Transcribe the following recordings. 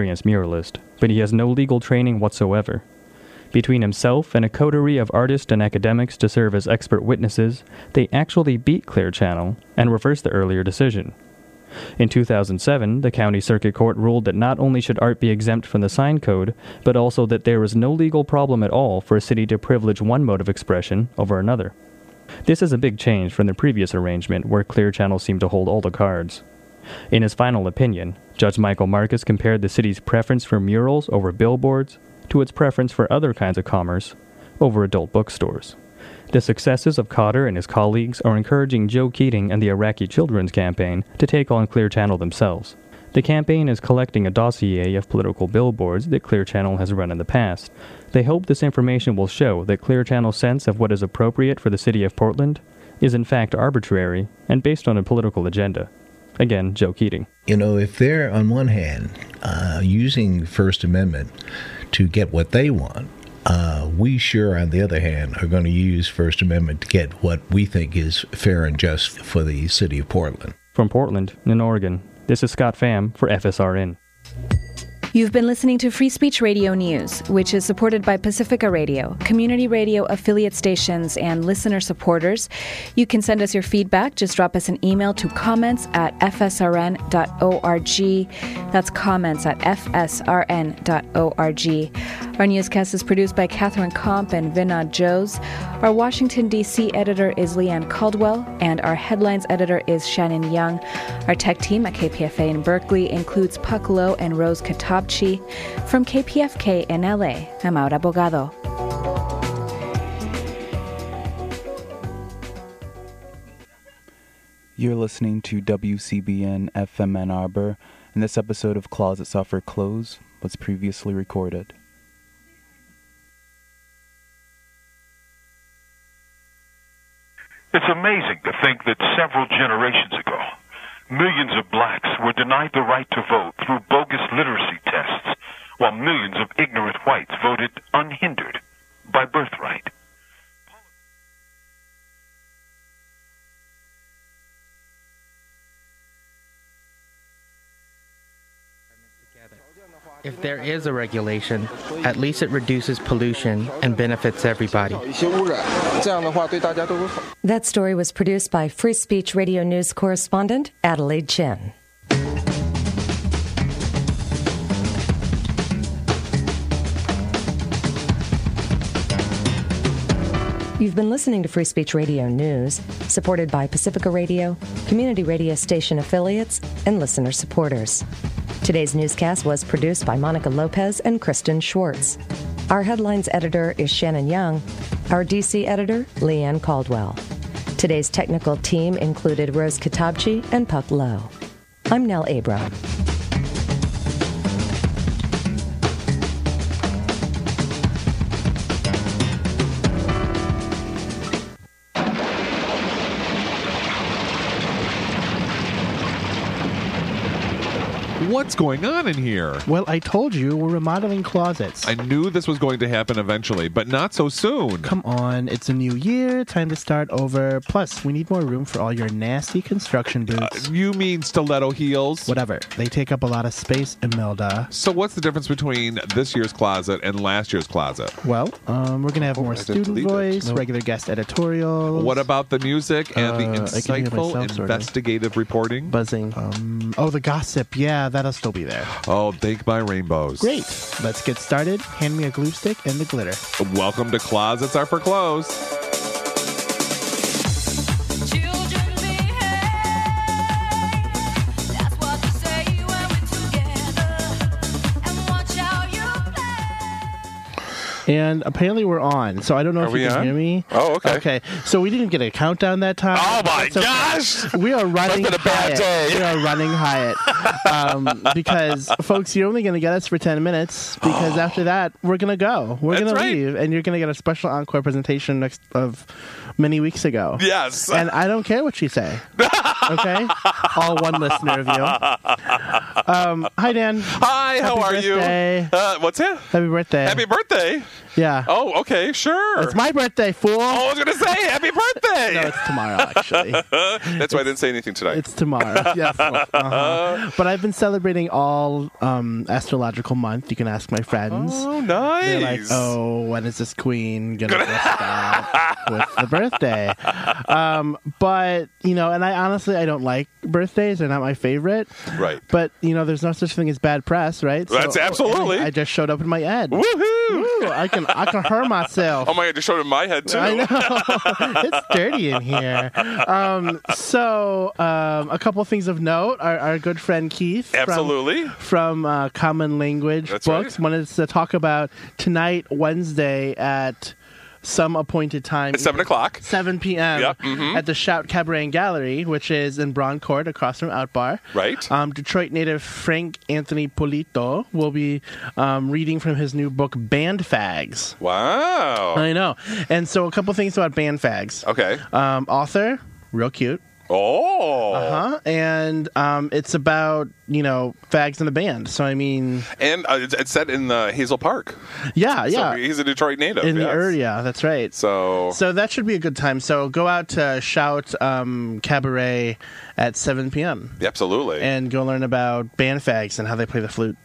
experienced muralist, but he has no legal training whatsoever. Between himself and a coterie of artists and academics to serve as expert witnesses, they actually beat Clear Channel and reversed the earlier decision. In 2007, the county circuit court ruled that not only should art be exempt from the sign code, but also that there was no legal problem at all for a city to privilege one mode of expression over another. This is a big change from the previous arrangement where Clear Channel seemed to hold all the cards. In his final opinion, Judge Michael Marcus compared the city's preference for murals over billboards to its preference for other kinds of commerce over adult bookstores. The successes of Cotter and his colleagues are encouraging Joe Keating and the Iraqi Children's Campaign to take on Clear Channel themselves. The campaign is collecting a dossier of political billboards that Clear Channel has run in the past. They hope this information will show that Clear Channel's sense of what is appropriate for the city of Portland is in fact arbitrary and based on a political agenda. Again, Joe Keating. You know, if they're on one hand uh, using First Amendment to get what they want, uh, we sure, on the other hand, are going to use First Amendment to get what we think is fair and just for the city of Portland. From Portland, in Oregon, this is Scott Pham for FSRN. You've been listening to Free Speech Radio News, which is supported by Pacifica Radio, community radio affiliate stations, and listener supporters. You can send us your feedback. Just drop us an email to comments at fsrn.org. That's comments at fsrn.org. Our newscast is produced by Catherine Komp and Vinod Jose. Our Washington, D.C. editor is Leanne Caldwell, and our headlines editor is Shannon Young. Our tech team at KPFA in Berkeley includes Puck Lowe and Rose Katabchi. From KPFK in LA, I'm Aura Bogado. You're listening to WCBN FM Ann Arbor, and this episode of Closets Are for Clothes was previously recorded. It's amazing to think that several generations ago, millions of blacks were denied the right to vote through bogus literacy tests, while millions of ignorant whites voted unhindered by birthright. If there is a regulation, at least it reduces pollution and benefits everybody. That story was produced by Free Speech Radio News correspondent Adelaide Chen. You've been listening to Free Speech Radio News, supported by Pacifica Radio, community radio station affiliates, and listener supporters. Today's newscast was produced by Monica Lopez and Kristen Schwartz. Our headlines editor is Shannon Young. Our DC editor, Leanne Caldwell. Today's technical team included Rose Katabchi and Puck Lowe. I'm Nell Abram. What's going on in here? Well, I told you we're remodeling closets. I knew this was going to happen eventually, but not so soon. Come on, it's a new year, time to start over. Plus, we need more room for all your nasty construction boots. Uh, you mean stiletto heels? Whatever. They take up a lot of space, Imelda. So, what's the difference between this year's closet and last year's closet? Well, um, we're going to have Oh, more I student voice, No. regular guest editorials. What about the music and the Uh, hear insightful, myself, sort of. investigative reporting? buzzing? Um, oh, the gossip. Yeah, that'll still be there. Oh, thank my rainbows. Great. Let's get started. Hand me a glue stick and the glitter. Welcome to Closets Are for Clothes. And apparently we're on, so I don't know if you can on? hear me. Oh, okay. Okay, so we didn't get a countdown that time. Oh, my That's okay. gosh! We are running been a bad day. We are running Hyatt. um, because, folks, you're only going to get us for 10 minutes because after that, we're going to go. We're That's going to leave, and you're going to get a special encore presentation next of many weeks ago. Yes. And I don't care what you say. Okay? All one listener of you. Um, hi, Dan. Hi, how Happy are birthday. you? Uh, what's that? Happy birthday. Happy birthday. Yeah. Oh, okay, sure. It's my birthday, fool. Oh, I was gonna say happy birthday. No, it's tomorrow, actually. That's why I didn't say anything tonight. It's tomorrow. yes. Uh-huh. But I've been celebrating all um, astrological month. You can ask my friends. oh, nice. They're like, oh, when is this queen gonna bust out with the birthday? Um, but you know, and I honestly I don't like birthdays; they're not my favorite. Right. But you know, there's no such thing as bad press, right? That's absolutely. I, I just showed up in my head. Woohoo! Ooh, I can I can hurt myself. Oh my god, just showed in my head too. I know it's dirty in here. Um, so, um, a couple things of note: our, our good friend Keith, from- Absolutely. from, uh, Common Language That's Books, right. wanted to talk about tonight, Wednesday at some appointed time. It's seven o'clock. 7 p.m. Yep, mhm. at the Shout Cabaret and Gallery, which is in Braun Court across from Aut Bar. Right. Um, Detroit native Frank Anthony Polito will be um, reading from his new book, Band Fags. Wow. I know. And so, a couple things about Band Fags. Okay. Um, author, real cute. Oh. Uh huh? And um, it's about, you know, fags in the band. So, I mean, And uh, it's, it's set in uh, Hazel Park. yeah, So yeah. he's a Detroit native. in the yes. area, that's right. So, So that should be a good time. So go out to Shout um, Cabaret at 7 p.m. absolutely. and go learn about band fags and how they play the flute.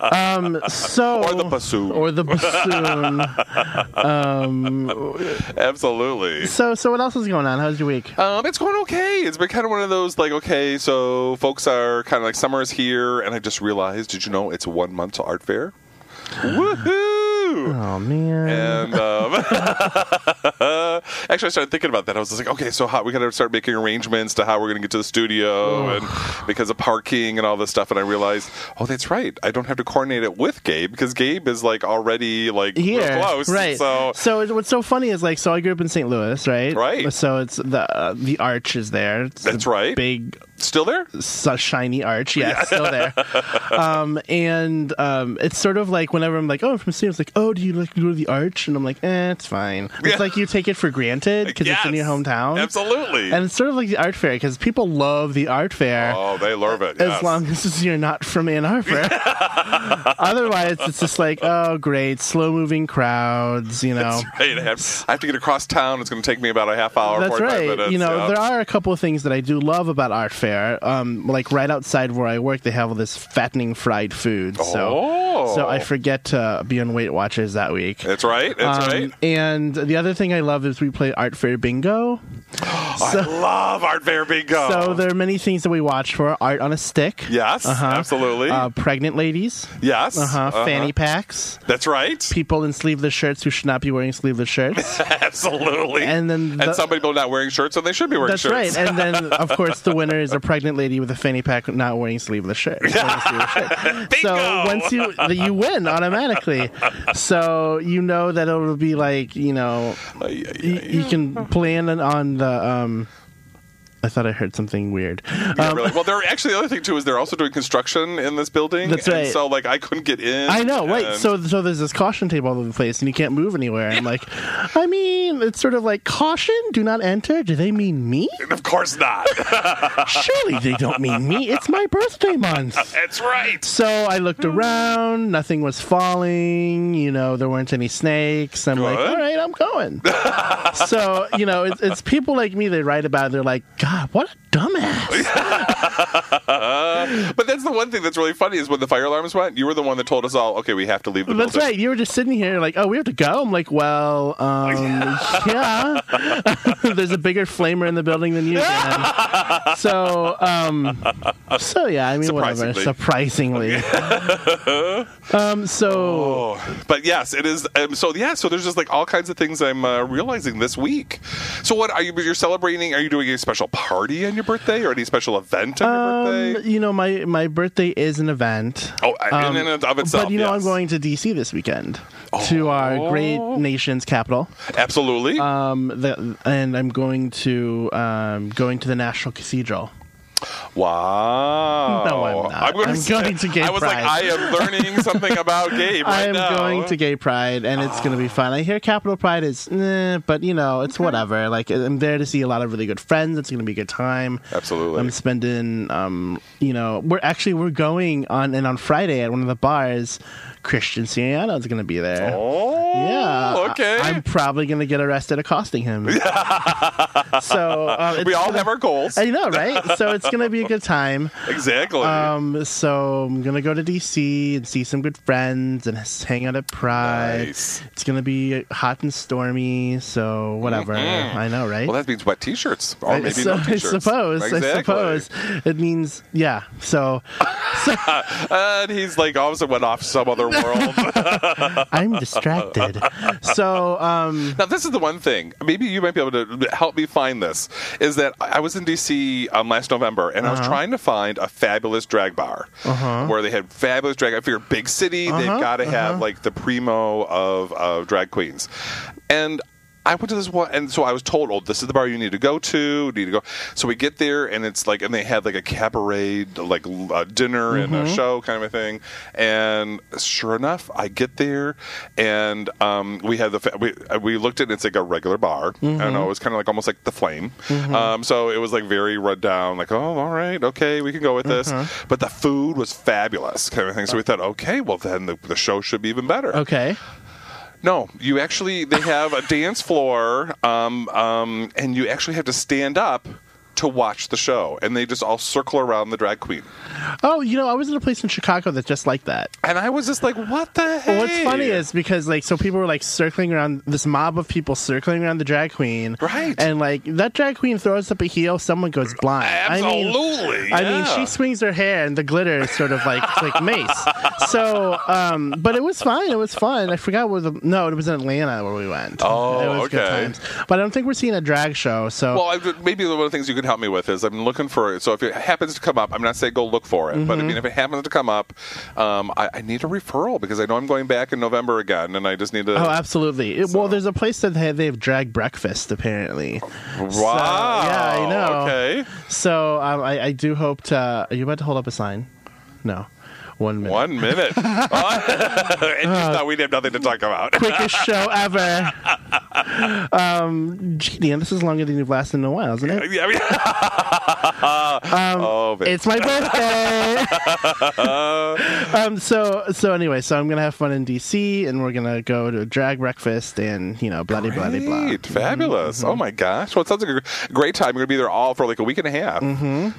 Um, so Or the bassoon. or the bassoon. um, absolutely. so so what else is going on? How's your week? Um, it's going okay. It's been kind of one of those like, okay, so folks are kind of like summer is here, and I just realized, did you know it's one month to art fair? Woohoo! Oh man. And um, actually, I started thinking about that. I was like, okay, so how we got to start making arrangements to how we're going to get to the studio, and because of parking and all this stuff. And I realized, oh, that's right. I don't have to coordinate it with Gabe because Gabe is like already like here, close. right? So so what's so funny is like, so I grew up in St. Louis, right? Right. So it's the uh, the arch is there. It's That's right. Big still there? shiny arch. Yeah, it's still there. um, and um, it's sort of like whenever I'm like, oh, I'm from St. It's like, oh, do you like go to the arch? And I'm like, eh, it's fine. It's Yeah. like you take it for granted because it's in your hometown. Absolutely. And it's sort of like the art fair because people love the art fair. oh, they love it. As yes. long as you're not from Ann Arbor. Otherwise, it's just like, oh, great, slow moving crowds, you know. That's right. I have, I have to get across town. It's going to take me about a half hour, That's right. minutes. you know, yeah. there are a couple of things that I do love about art fair. Um, like right outside where I work, they have all this fattening fried food. So, Oh. so I forget to be on Weight Watchers that week. That's right. That's Um, right. And the other thing I love is we play art fair bingo. I love art fair bingo. So there are many things that we watch for: art on a stick. yes, Uh-huh. absolutely. Uh, pregnant ladies. yes. Uh-huh. uh-huh. Fanny packs. That's right. People in sleeveless shirts who should not be wearing sleeveless shirts. Absolutely. And then the- and some people not wearing shirts, and they should be wearing That's shirts. right. And then, of course, the winner is a pregnant lady with a fanny pack not wearing sleeveless shirt. wearing sleeveless shirt. So once you you win automatically. So you know that it'll be like you know ay, you, ay. You can plan on- the. Um, I thought I heard something weird. Yeah, Um, really. Well, they're actually the other thing too is they're also doing construction in this building. That's and right. So like I couldn't get in. I know, right? So, so there's this caution tape all over the place, and you can't move anywhere. I'm like, I mean, it's sort of like caution, do not enter. Do they mean me? of course not. Surely they don't mean me. It's my birthday month. That's right. So I looked around, nothing was falling, you know, there weren't any snakes. I'm like, all right, I'm going. so, you know, it's, it's people like me They write about it, they're like, God, what a dumbass. But that's the one thing that's really funny is when the fire alarms went, you were the one that told us all, okay, we have to leave the That's building. right. You were just sitting here like, oh, we have to go. I'm like, well, um, yeah. There's a bigger flamer in the building than you. Dan. So, um, so yeah. I mean, whatever. Surprisingly. Surprisingly. um, so Oh, but yes, it is. Um, so yeah, so there's just like all kinds of things I'm uh, realizing this week. So what are you? You're celebrating? Are you doing a special party on your birthday or any special event on your Um, birthday? you know, my my birthday is an event. Oh, in and of itself, But you know, yes. I'm going to DC this weekend to our great nation's capital. Absolutely. Um, the, and I'm going to um, going to the National Cathedral. Wow. No, I'm not. gonna I'm say- going to Gay Pride. I was like. I am learning something about Gabe right I am now. going to Gay Pride, and it's going to be fun. I hear Capital Pride is, eh, but you know, it's whatever. Like I'm there to see a lot of really good friends. It's going to be a good time. Absolutely. I'm spending, um, you know, we're actually we're going on and on Friday at one of the bars. Christian Siriano is going to be there. Oh, Yeah. okay. I, am probably going to get arrested accosting him. so uh, we all gonna- have our goals. I know, right? So it's going to be a good time. exactly. Um, so I'm gonna go to DC and see some good friends and hang out at Pride. Nice. It's gonna be hot and stormy, so whatever. I know, right? well, that means wet T-shirts, or I, maybe so, no I T-shirts. suppose. Exactly. I suppose it means yeah. So And he's like, all of a sudden went off some other world. I'm distracted. So um, Now, this is the one thing. Maybe you might be able to help me find this. Is that I was in DC um, last November, and I Uh-huh. was trying to find a fabulous drag bar where they had fabulous drag. I figure big city, they've Uh-huh, got to have like the primo of uh, drag queens, and. I went to this one, and so I was told, "Oh, this is the bar you need to go to. Need to go." So we get there, and it's like, and they had like a cabaret, like uh, dinner and Mm-hmm. a show kind of a thing. And sure enough, I get there, and um, we had the fa- we uh, we looked at it, it's like a regular bar. I don't know, it was kind of like almost like the Flame. Um, so it was like very run down, like, "Oh, all right, okay, we can go with this." But the food was fabulous, kind of thing. So we thought, okay, well then the, the show should be even better. okay. No, you actually they have a dance floor, um, um, and you actually have to stand up to watch the show, and they just all circle around the drag queen. Oh, you know, I was in a place in Chicago that's just like that. And I was just like, "What the heck?" What's funny is because like so people were like circling around this mob of people circling around the drag queen, Right. And like that drag queen throws up a heel, someone goes blind. I mean, Absolutely, I mean, she swings her hair and the glitter is sort of like like mace. So, um, but it was fine. It was fun. I forgot where the no, it was in Atlanta where we went. Oh, it was good okay. times. But I don't think we're seeing a drag show. So Well, I, maybe one of the things you can help me with is I'm looking for it. So if it happens to come up, I'm not saying go look for it, but I mean if it happens to come up, um, I, I need a referral because I know I'm going back in November again, and I just need to. Oh, absolutely. It- well, there's a place that they have, they have drag breakfast apparently. wow! So, yeah, I know. Okay, So um, I, I do hope to. Are you about to hold up a sign? No. One minute. one minute, and you thought we'd have nothing to talk about. Quickest show ever. um, gee, Dan, this is longer than you've lasted in a while, isn't it? Yeah, I mean- oh, man. It's my birthday. um, so so anyway, so I'm gonna have fun in DC, and we're gonna go to a drag breakfast, and you know, blah blah blah fabulous! Oh my gosh! Well, it sounds like a great time. You're gonna be there all for like a week and a half.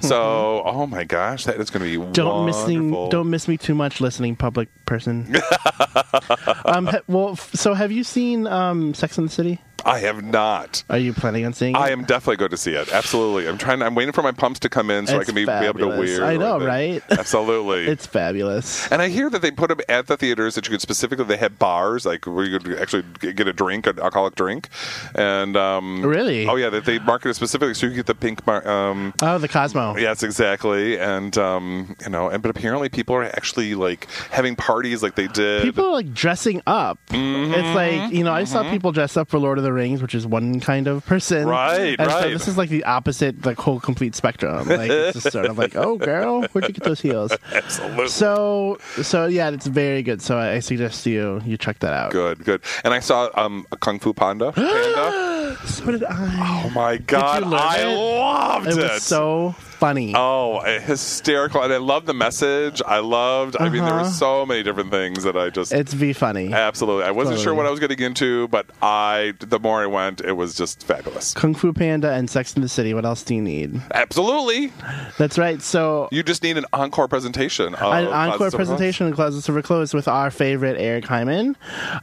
So, oh my gosh, that is gonna be Mm-hmm, Don't wonderful. Don't miss me too much, listening public person. um, ha- well, f- so have you seen um, Sex and the City? I have not. Are you planning on seeing it? I am definitely going to see it. Absolutely. I'm trying. I'm waiting for my pumps to come in so I can be, be able to wear. I know, right? Absolutely. It's fabulous. and I hear that they put them at the theaters that you could specifically. They had bars like where you could actually get a drink, an alcoholic drink, and um, Really? Oh yeah, that they market it specifically so you get the pink. Mar- um, Oh, the Cosmo. Yes, exactly. And um, you know, and but apparently people are actually like having parties like they did. People are like dressing up. Mm-hmm. It's like you know, I saw people dress up for Lord of the Rings, which is one kind of person. Right, and So right. this is like the opposite, like whole complete spectrum. Like it's just sort of like, oh, girl, where'd you get those heels? Absolutely. So, so yeah, it's very good. So I, I suggest you you check that out. Good, good. And I saw um, a Kung Fu Panda. Panda. So did I. Oh my god, I it? loved it it. was so funny. Oh, hysterical! And I love the message. I loved. I mean, there were Uh-huh. so many different things that I just It's v funny. absolutely. I wasn't sure what I was getting into, but I. The more I went, it was just fabulous. Kung Fu Panda and Sex in the City. What else do you need? Absolutely. That's right. So You just need an encore presentation. Of an encore of presentation in Closets Over Clothes with our favorite Eric Himan.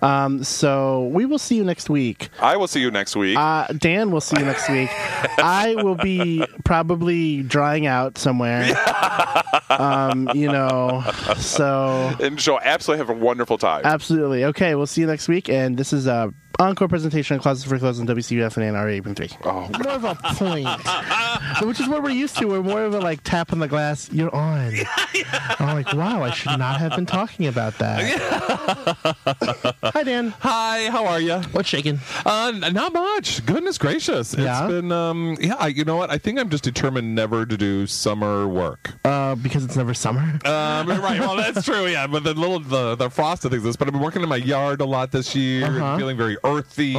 Um, so we will see you next week. I will see you next week. Uh, Dan will see you next week. I will be probably out somewhere. um, you know, so and Joe, absolutely have a wonderful time. absolutely. Okay, we'll see you next week. And this is uh, encore presentation of Closet for Clothes on WCBN and Ann Arbor 8.3. Oh, More of a point, which is what we're used to. We're more of a like tap on the glass. You're on. I'm like, wow, I should not have been talking about that. Hi, Dan. Hi, how are you? What's shaking? Uh, not much. Goodness gracious. It's Yeah? been, um, yeah, I- you know what? I think I'm just determined never to do summer work. Uh, because it's never summer. Um, right. Well, that's true. Yeah, but the little the the frosted things. But I've been working in my yard a lot this year, Uh-huh. and feeling very earthy,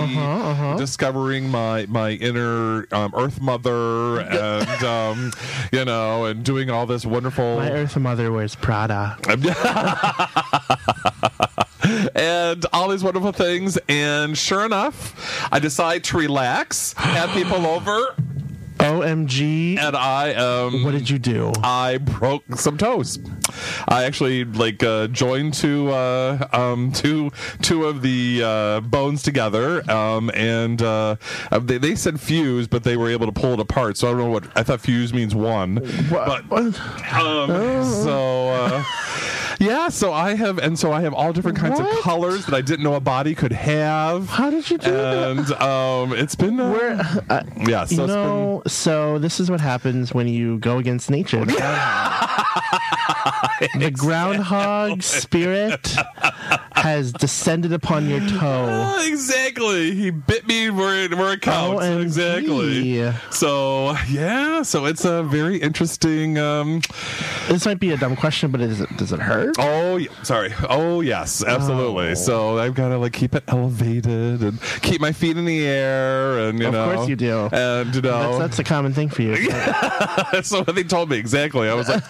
discovering my my inner um, Earth Mother, and um, you know, and doing all this wonderful. My Earth Mother wears Prada. and all these wonderful things. And sure enough, I decide to relax, have people over, OMG. and I um. What did you do? I broke some toes. I actually like uh, joined two uh, um, two two of the uh, bones together, um, and uh, uh, they, they said fuse, but they were able to pull it apart. So I don't know what I thought. Fuse means one, but um, so. Uh, yeah, so I have, and so I have all different kinds What? of colors that I didn't know a body could have. How did you do that? And um, it's been, uh, We're, uh, yeah. So you it's been- know, so this is what happens when you go against nature. The groundhog spirit has descended upon your toe. Oh, exactly. He bit me where it, where it counts. OMG. Exactly. So yeah, so it's a very interesting. Um, This might be a dumb question, but is it, does it hurt? oh, yeah, sorry. Oh, yes, absolutely. Oh. So I've got to like keep it elevated and keep my feet in the air, and you Of know, course you do. And you know, That's, that's a common thing for you. That's what they told me exactly. I was like,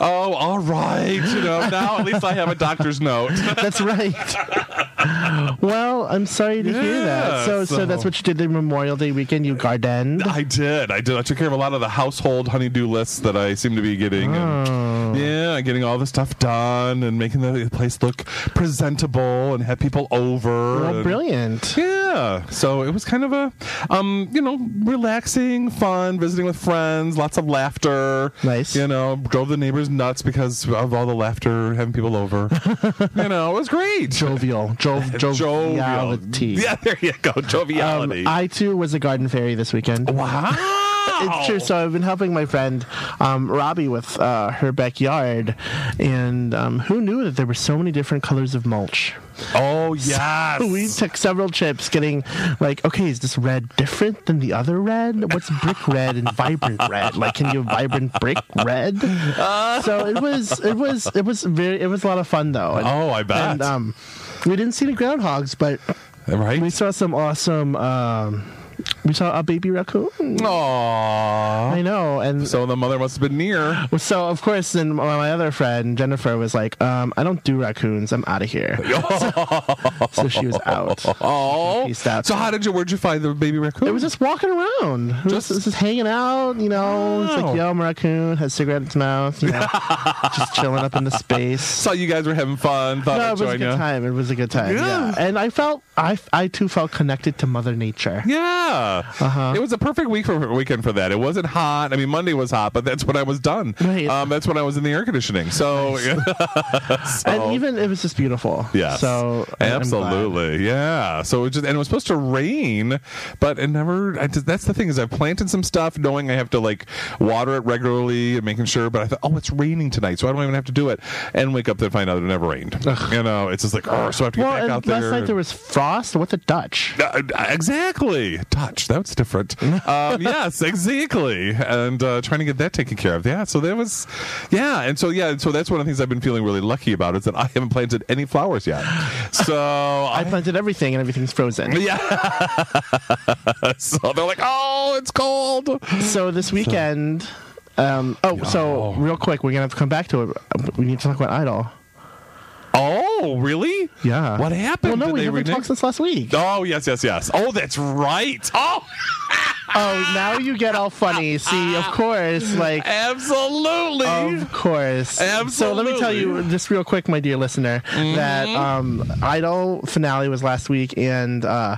oh, all right. You know, now at least I have a doctor's note. That's right. well, I'm sorry to hear that. So, so, so- that's what you did the Memorial Day weekend. You gardened. I did. I did. I took care of a lot of the household honeydew lists that I seem to be getting. And, Oh. yeah, getting all the stuff done and making the place look presentable and have people over. Well, and- brilliant. Yeah. So it was kind of a, um, you know, relaxing, fun, visiting with friends, lots of laughter. Nice. You know, drove the neighbors nuts because of all the laughter, having people over. you know, it was great. Jovial. Jo- joviality. Yeah, there you go. Um, Joviality. I too was a garden fairy this weekend. wow. It's true. So I've been helping my friend um, Robbie with uh, her backyard, and um, who knew that there were so many different colors of mulch? Oh yes. We took several trips getting like, okay, is this red different than the other red? What's brick red and vibrant red? Like, can you have vibrant brick red? so it was, it was, it was very, it was a lot of fun though. And, Oh, I bet. And um, we didn't see the groundhogs, but right. we saw some awesome. Um, we saw a baby raccoon. Aww. I know, and So the mother must have been near. so of course, then my other friend Jennifer was like, um, "I don't do raccoons. I'm out of here." so she was out. Oh. So how did you? Where'd you find the baby raccoon? It was just walking around, it was Just- just, just hanging out. You know, it's Oh. like yo, raccoon has cigarette in its mouth. You know, just chilling up in the space. Saw you guys were having fun. Thought No, it was a good you. time. It was a good time. Yeah. Yeah, and I felt I I too felt connected to Mother Nature. Yeah. Uh-huh. It was a perfect week for weekend for that. It wasn't hot. I mean, Monday was hot, but that's when I was done. Right. Um, that's when I was in the air conditioning. So, so- And even it was just beautiful. Yes. So I- I'm glad. absolutely, yeah. So it just and it was supposed to rain, but it never. I just, that's the thing is I've planted some stuff knowing I have to like water it regularly and making sure. But I thought, oh, it's raining tonight, so I don't even have to do it. And wake up to find out it never rained. You know, it's just like oh, so I have to get Well, back out last there. night there was frost. What the Dutch? Uh, exactly. Touch. That's different. um, yes, exactly. And uh, trying to get that taken care of. Yeah. So that was, yeah. And so, yeah. And so that's one of the things I've been feeling really lucky about is that I haven't planted any flowers yet. So I I. planted everything and everything's frozen. Yeah. so they're like, oh, it's cold. So this weekend. Um, oh, so real quick, we're gonna have to come back to it. We need to talk about Idol. Oh, really? Yeah. What happened? Well, no, Did we haven't renege? talked since last week. Oh, yes, yes, yes. Oh, that's right. Oh, Oh, now you get all funny. See, of course, like. absolutely. Of course. So let me tell you, just real quick, my dear listener, that um, Idol finale was last week, and uh,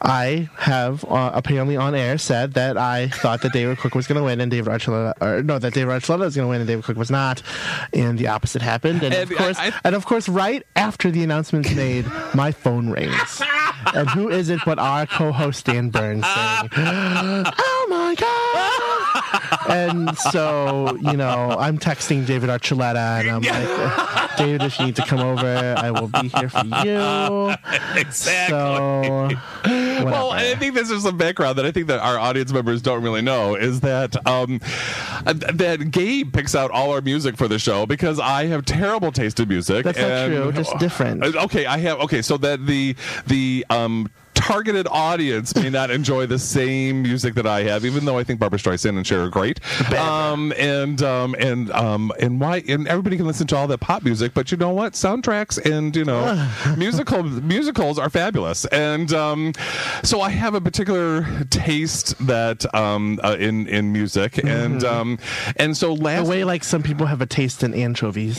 I have uh, apparently on air said that I thought that David Cook was going to win, and David Archuleta, or no, that David Archuleta was going to win, and David Cook was not, and the opposite happened. And, And of course, I- I- and of course, right after the announcement's made, my phone rings. and who is it but our co-host Dan Burns saying, "Oh my god!" and so you know, I'm texting David Archuleta, and I'm like, "David, if you need to come over, I will be here for you." exactly. So, well, I think this is some background that I think that our audience members don't really know is that um, that Gabe picks out all our music for the show because I have terrible taste in music. That's not true, just different. Okay, I have. Okay, so that the the um. Targeted audience may not enjoy the same music that I have, even though I think Barbra Streisand and Cher are great. Um, and um, and um, and why? And everybody can listen to all that pop music, but you know what? Soundtracks and you know musical musicals are fabulous. And um, so I have a particular taste that um, uh, in in music, and Mhm. um, and so last the way like some people have a taste in anchovies.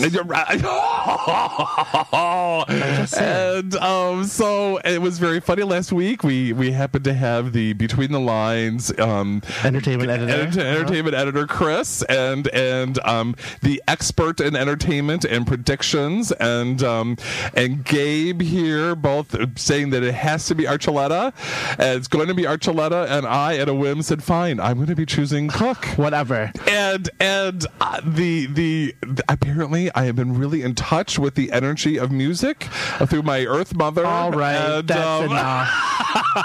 and um, so it was very funny last week. We we happened to have the between the lines um, entertainment editor, enter- entertainment editor Chris, and and um, the expert in entertainment and predictions, and um, and Gabe here, both saying that it has to be Archuleta, and it's going to be Archuleta, and I at a whim said, fine, I'm going to be choosing Cook, whatever, and and uh, the, the the apparently I have been really in touch with the energy of music uh, through my Earth Mother. All right, and, that's um, enough.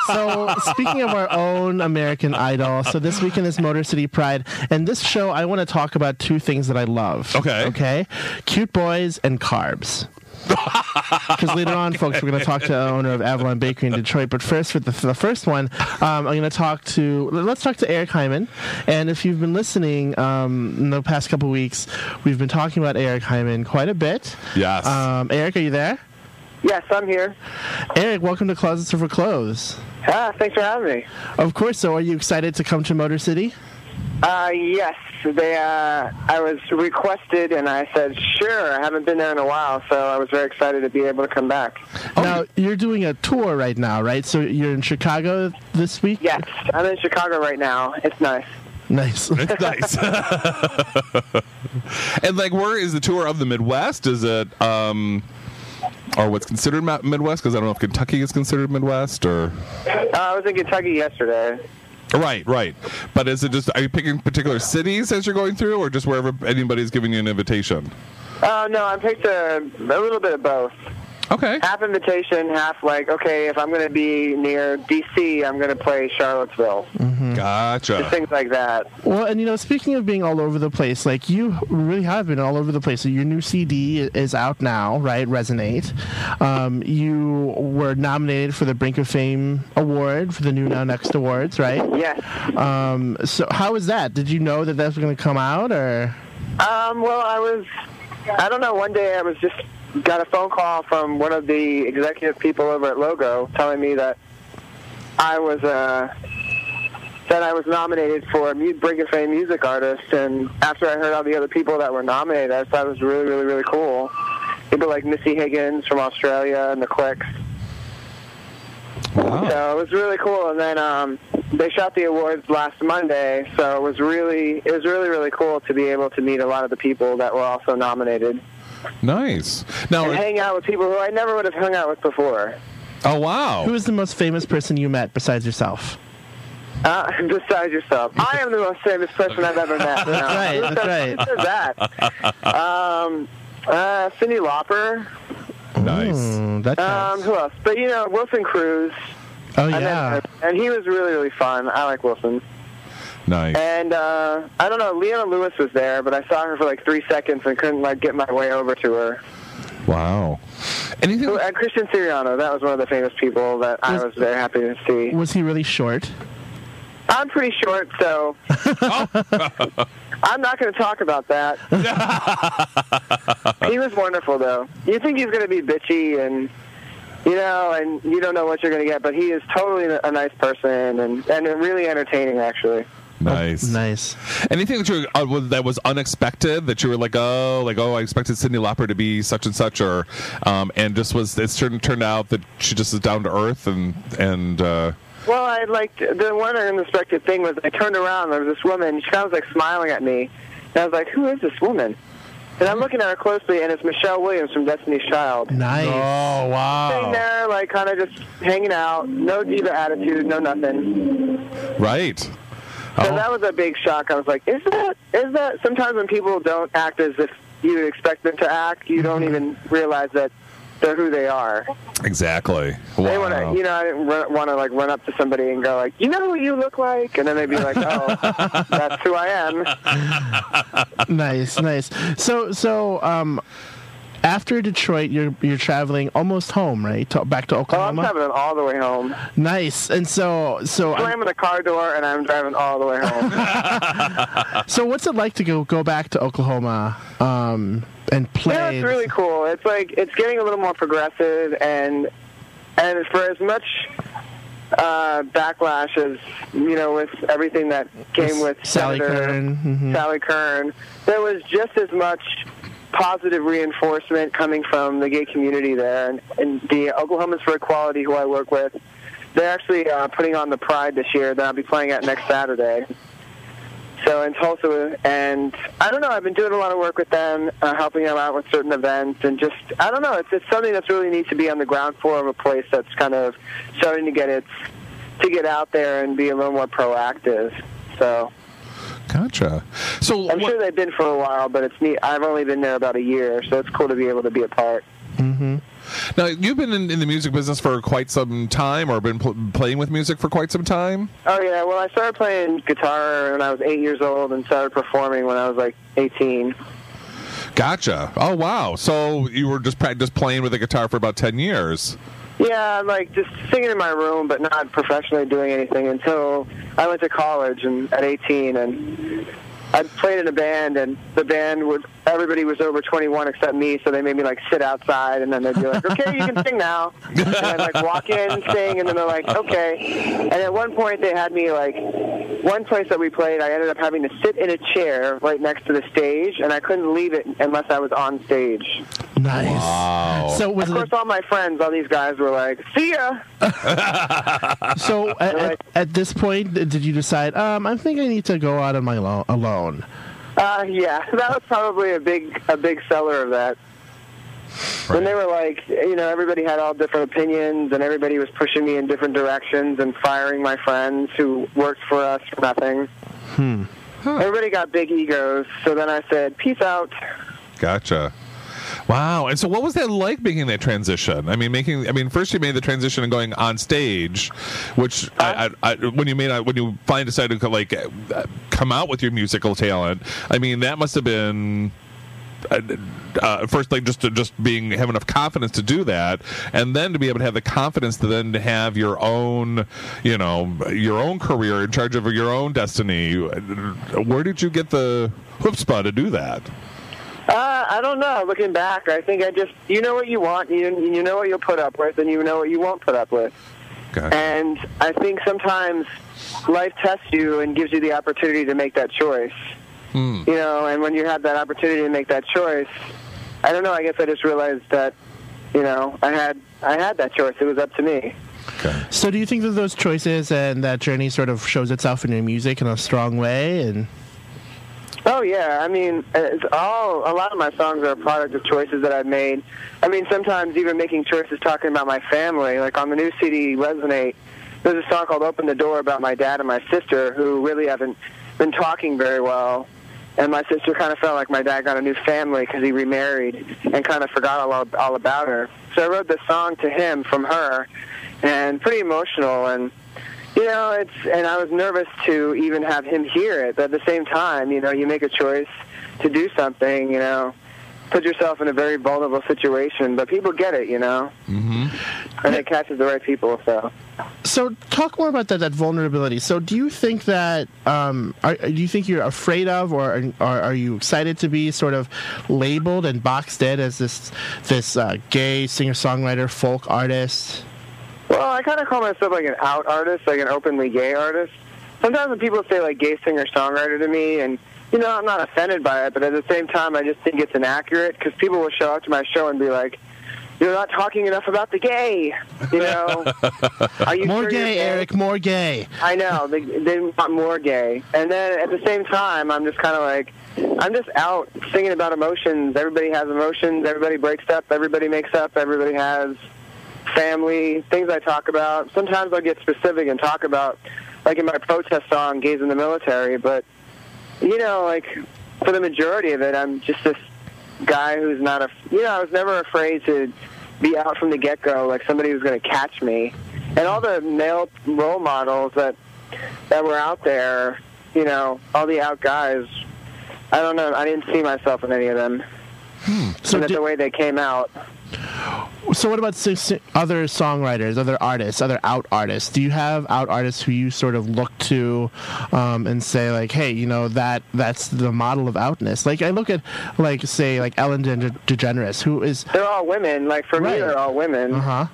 So, speaking of our own American Idol, so this weekend is Motor City Pride, and this show I want to talk about two things that I love. Okay. Okay. Cute boys and carbs. Because later on, folks, we're going to talk to the owner of Avalon Bakery in Detroit. But first, for the, for the first one, um, I'm going to talk to let's talk to Eric Himan. And if you've been listening um, in the past couple weeks, we've been talking about Eric Himan quite a bit. Yes. Um, Eric, are you there? Yes, I'm here. Eric, welcome to Closets for Clothes. Ah, thanks for having me. Of course. So, are you excited to come to Motor City? Uh, yes, they. Uh, I was requested, and I said sure. I haven't been there in a while, so I was very excited to be able to come back. Now, you're doing a tour right now, right? So, you're in Chicago this week? Yes, I'm in Chicago right now. It's nice. Nice. It's nice. and like, where is the tour of the Midwest? Is it um, or what's considered Midwest? Because I don't know if Kentucky is considered Midwest or. Uh, I was in Kentucky yesterday. Right, right. But is it just are you picking particular cities as you're going through, or just wherever anybody's giving you an invitation? Oh no, I picked a, a little bit of both. Okay. Half invitation, half like okay. If I'm going to be near D.C., I'm going to play Charlottesville. Mm-hmm. Gotcha. Just things like that. Well, and you know, speaking of being all over the place, like you really have been all over the place. So your new CD is out now, right? Resonate. Um, you were nominated for the Brink of Fame Award for the New Now Next Awards, right? Yes. Um, so how was that? Did you know that that was going to come out, or? Um, well, I was, I don't know, one day I was just, got a phone call from one of the executive people over at Logo telling me that I was, uh, that I was nominated for Mu- Brink of Fame Music Artist, and after I heard all the other people that were nominated, I thought it was really, really, really cool. People like Missy Higgins from Australia and the Clicks. So it was really cool. And then um, they shot the awards last Monday, so it was really it was really really cool to be able to meet a lot of the people that were also nominated Nice. Now, and hang out with people who I never would have hung out with before. oh wow. Who is the most famous person you met besides yourself? Uh, besides yourself, I am the most famous person I've ever met. That's No. right, Who that's right. Who says that? Um, uh, Cyndi Lauper. Nice. Mm, that Um, who else? But you know, Wilson Cruz. Oh yeah. him, and he was really really fun. I like Wilson. Nice. And uh, I don't know, Leona Lewis was there, but I saw her for like three seconds and couldn't like get my way over to her. Wow. Anything? Who- uh, Christian Siriano, that was one of the famous people that I was very happy to see. Was he really short? I'm pretty short, so I'm not going to talk about that. he was wonderful, though. You think he's going to be bitchy and you know, and you don't know what you're going to get, but he is totally a nice person and and really entertaining, actually. Nice. Nice. Anything that you uh, was- that was unexpected that you were like, oh, like oh, I expected Cyndi Lauper to be such and such, or um, and just was it's turned turned out that she just is down to earth and and uh, Well, I liked the one unexpected thing was I turned around. There was this woman. She kind of was like smiling at me, and I was like, "Who is this woman?" And I'm looking at her closely, and it's Michelle Williams from Destiny's Child. Nice. Oh wow! Sitting there, like kind of just hanging out, no diva attitude, no nothing. Right. So Oh. that was a big shock. I was like, is that is that? Sometimes when people don't act as if you expect them to act, you don't even realize that they're who they are. Exactly. They want to, you know, I didn't want to like run up to somebody and go like, you know who you look like, and then they'd be like, oh, that's who I am. nice, nice. So, so um, after Detroit, you're you're traveling almost home, right? To, back to Oh, I'm traveling all the way home. nice. And so, so, I'm- Slamming the car door, and I'm driving all the way home. so, what's it like to go go back to Oklahoma um, and play? Yeah, it's really cool. It's like it's getting a little more progressive, and and for as much uh, backlash as you know, with everything that came with Sally Senator Kern. mhm. Sally Kern, there was just as much positive reinforcement coming from the gay community there, and, and the Oklahomans for Equality, who I work with, they're actually uh, putting on the Pride this year that I'll be playing at next Saturday. So in Tulsa, and I don't know. I've been doing a lot of work with them, uh, helping them out with certain events, and just I don't know. It's it's something that's really neat to be on the ground floor of a place that's kind of starting to get its to get out there and be a little more proactive. So Gotcha. So I'm sure they've been for a while, but it's neat. I've only been there about a year, so it's cool to be able to be a part. Mm-hmm. Now you've been in, in the music business for quite some time, or been pl- playing with music for quite some time. Oh yeah, well I started playing guitar when I was eight years old and started performing when I was like 18. Gotcha. Oh wow. So you were just just playing with the guitar for about ten years. Yeah, like just singing in my room, but not professionally doing anything until I went to college and at 18, and I played in a band, and the band would everybody was over 21 except me, so they made me like sit outside, and then they'd be like, "Okay, you can sing now," and I'd like walk in, and sing, and then they're like, "Okay," and at one point they had me like one place that we played, I ended up having to sit in a chair right next to the stage, and I couldn't leave it unless I was on stage. Nice. Wow. So was of course, all my friends, all these guys were like, "See ya." So at, at, at this point, did you decide? Um, I think I need to go out on my lo- alone. Uh, yeah, that was probably a big a big seller of that. When they were like, you know, everybody had all different opinions, and everybody was pushing me in different directions and firing my friends who worked for us for nothing. Hmm. Everybody got big egos, so then I said, "Peace out." Gotcha. Wow. And so, what was that like making that transition? I mean, making. I mean, first you made the transition and going on stage, which I, I, I, when you made when you finally decided to like come out with your musical talent. I mean, that must have been. Uh, uh, first, like just to just being have enough confidence to do that, and then to be able to have the confidence to then to have your own, you know, your own career in charge of your own destiny. Where did you get the chutzpah to do that? I don't know. Looking back, I think I just you know what you want, you you know what you'll put up with, and you know what you won't put up with. And I think sometimes life tests you and gives you the opportunity to make that choice. Hmm. You know, and when you have that opportunity to make that choice, I don't know. I guess I just realized that, you know, I had I had that choice. It was up to me. So do you think that those choices and that journey sort of shows itself in your music in a strong way? And Oh yeah, I mean, it's all a lot of my songs are a product of choices that I've made. I mean, sometimes even making choices talking about my family. Like on the new CD, Resonate, there's a song called "Open the Door" about my dad and my sister, who really haven't been talking very well. And my sister kind of felt like my dad got a new family because he remarried and kind of forgot all, all about her. So I wrote this song to him from her, and pretty emotional. And you know, it's and I was nervous to even have him hear it. But at the same time, you know, you make a choice to do something. You know, put yourself in a very vulnerable situation, but people get it. You know, mm-hmm. and it catches the right people. So. so talk more about that that vulnerability. So do you think that um, are, do you think you're afraid of, or are, are, you excited to be sort of labeled and boxed in as this this uh, gay singer songwriter folk artist? Well, I kind of call myself like an out artist, like an openly gay artist. Sometimes when people say like gay singer songwriter to me, and you know, I'm not offended by it, but at the same time, I just think it's inaccurate because people will show up to my show and be like, you're not talking enough about the gay. You know, are you more sure gay, you're Eric? More gay. I know they they want more gay, and then at the same time, I'm just kind of like, I'm just out singing about emotions. Everybody has emotions. Everybody breaks up. Everybody makes up. Everybody has family things I talk about. Sometimes I'll get specific and talk about, like in my protest song, "Gays in the Military," but you know, like for the majority of it, I'm just this guy who's not a. You know, I was never afraid to be out from the get go, like somebody who's going to catch me. And all the male role models that that were out there, you know, all the out guys. I don't know. I didn't see myself in any of them. Hmm. So and that's di- the way they came out. So what about si- si- other songwriters, other artists, other out artists? Do you have out artists who you sort of look to um, and say like, hey, you know that that's the model of outness? Like I look at like say like Ellen De- DeGeneres, who is They're all women. Like for me, they're all women. uh huh.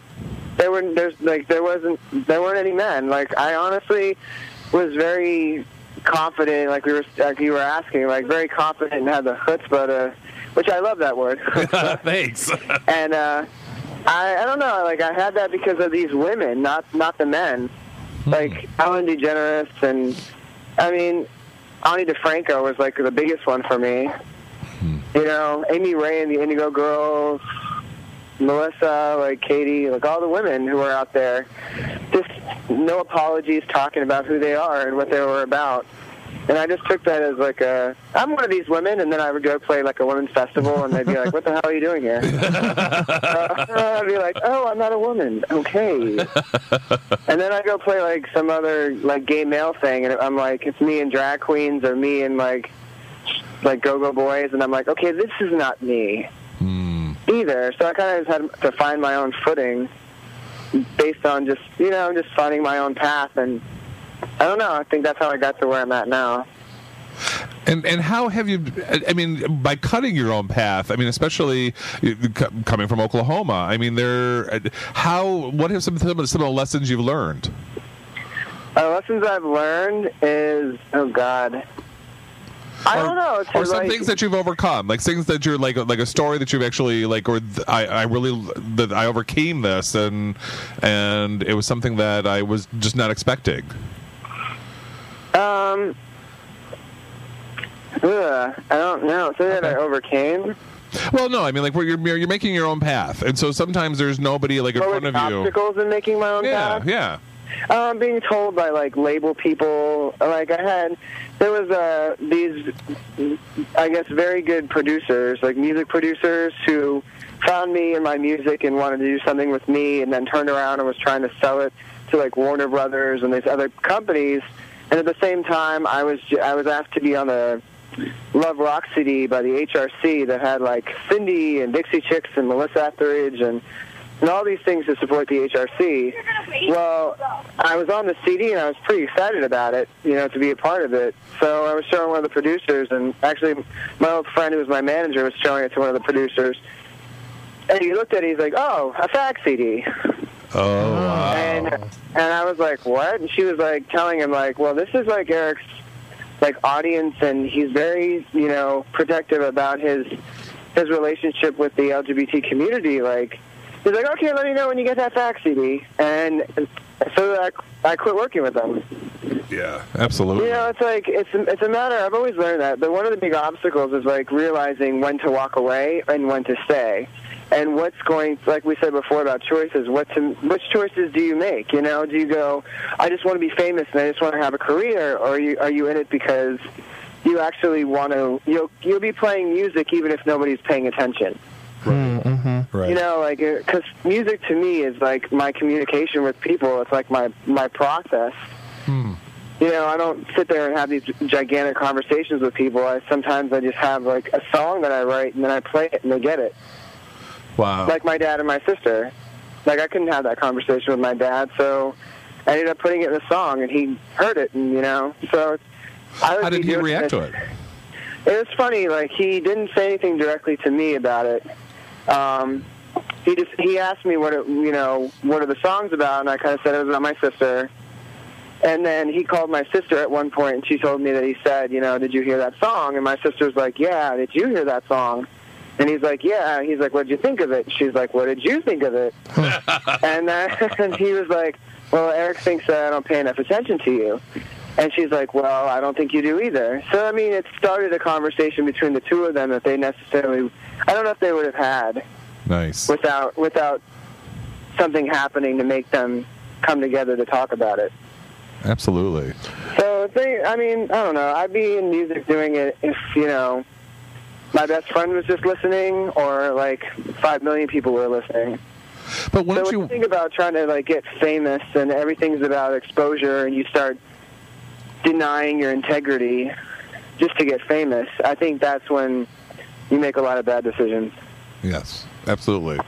There were there's like there wasn't there weren't any men. Like I honestly was very confident. Like we were like you were asking, like very confident and had the chutzpah to, which I love that word. Thanks. and uh, I I don't know. Like I had that because of these women, not not the men. Like Ellen DeGeneres and I mean, Ani DiFranco was like the biggest one for me. You know, Amy Ray and the Indigo Girls, Melissa, like Katie, like all the women who were out there. Just no apologies, talking about who they are and what they were about. And I just took that as like a, I'm one of these women, and then I would go play like a women's festival, and they'd be like, "What the hell are you doing here?" uh, I'd be like, "Oh, I'm not a woman." Okay. and then I go play like some other like gay male thing, and I'm like, it's me and drag queens, or me and like like go-go boys, and I'm like, okay, this is not me either. So I kind of just had to find my own footing based on just you know just finding my own path, and I don't know. I think that's how I got to where I'm at now. And and how have you? I mean, by cutting your own path. I mean, especially uh, coming from Oklahoma. I mean, there. How? What have some some of the some of the lessons you've learned? Uh, lessons I've learned is oh god. I don't know. It's Or some like, things that you've overcome, like things that you're like like a story that you've actually like, or th- I I really that I overcame this, and and it was something that I was just not expecting. Um, ugh, I don't know. Something that I overcame. Well, no, I mean like where you're you're making your own path, and so sometimes there's nobody like in What front of you. obstacles in making my own Yeah, path? yeah. Um, being told by like label people, like I had, there was uh, these, I guess, very good producers, like music producers, who found me and my music and wanted to do something with me, and then turned around and was trying to sell it to like Warner Brothers and these other companies. And at the same time, I was I was asked to be on the Love Rock CD by the HRC that had like Cyndi and Dixie Chicks and Melissa Etheridge and and all these things to support the HRC. Well, I was on the CD and I was pretty excited about it, you know, to be a part of it. So I was showing one of the producers, and actually, my old friend who was my manager was showing it to one of the producers. And he looked at it, he's like, "Oh, a fax CD." Oh, wow. And and I was like, "What?" And she was like telling him like, "Well, this is like Eric's like audience, and he's very you know protective about his his relationship with the LGBT community. Like, he's like, okay, let me know when you get that fax CD." And so I I quit working with them. Yeah, absolutely. You know, it's like it's it's a matter. I've always learned that. But one of the big obstacles is like realizing when to walk away and when to stay, and what's going. Like we said before about choices, what to, which choices do you make? You know, do you go, I just want to be famous and I just want to have a career, or are you are you in it because you actually want to? You'll you'll be playing music even if nobody's paying attention. Mm, mm-hmm. Right. You know, like uh, because music to me is like my communication with people. It's like my my process. Hmm. You know, I don't sit there and have these gigantic conversations with people. I sometimes I just have like a song that I write and then I play it and they get it. Wow. Like my dad and my sister. Like I couldn't have that conversation with my dad, so I ended up putting it in a song and he heard it and you know, so I How did he react to it? it was funny. Like he didn't say anything directly to me about it. Um, he just he asked me what it, you know what are the songs about, and I kind of said it was about my sister. And then he called my sister at one point, and she told me that he said, you know, did you hear that song? And my sister was like, yeah, did you hear that song? And he's like, yeah. He's like, what'd you think of it? She's like, what did you think of it? and then uh, and he was like, well, Eric thinks that I don't pay enough attention to you. And she's like, well, I don't think you do either. So, I mean, it started a conversation between the two of them that they necessarily, I don't know if they would have had Nice. without without something happening to make them come together to talk about it. Absolutely. So they, I mean, I don't know. I'd be in music doing it if you know my best friend was just listening, or like five million people were listening. But so when you think about trying to like get famous and everything's about exposure, and you start denying your integrity just to get famous, I think that's when you make a lot of bad decisions. Yes, absolutely.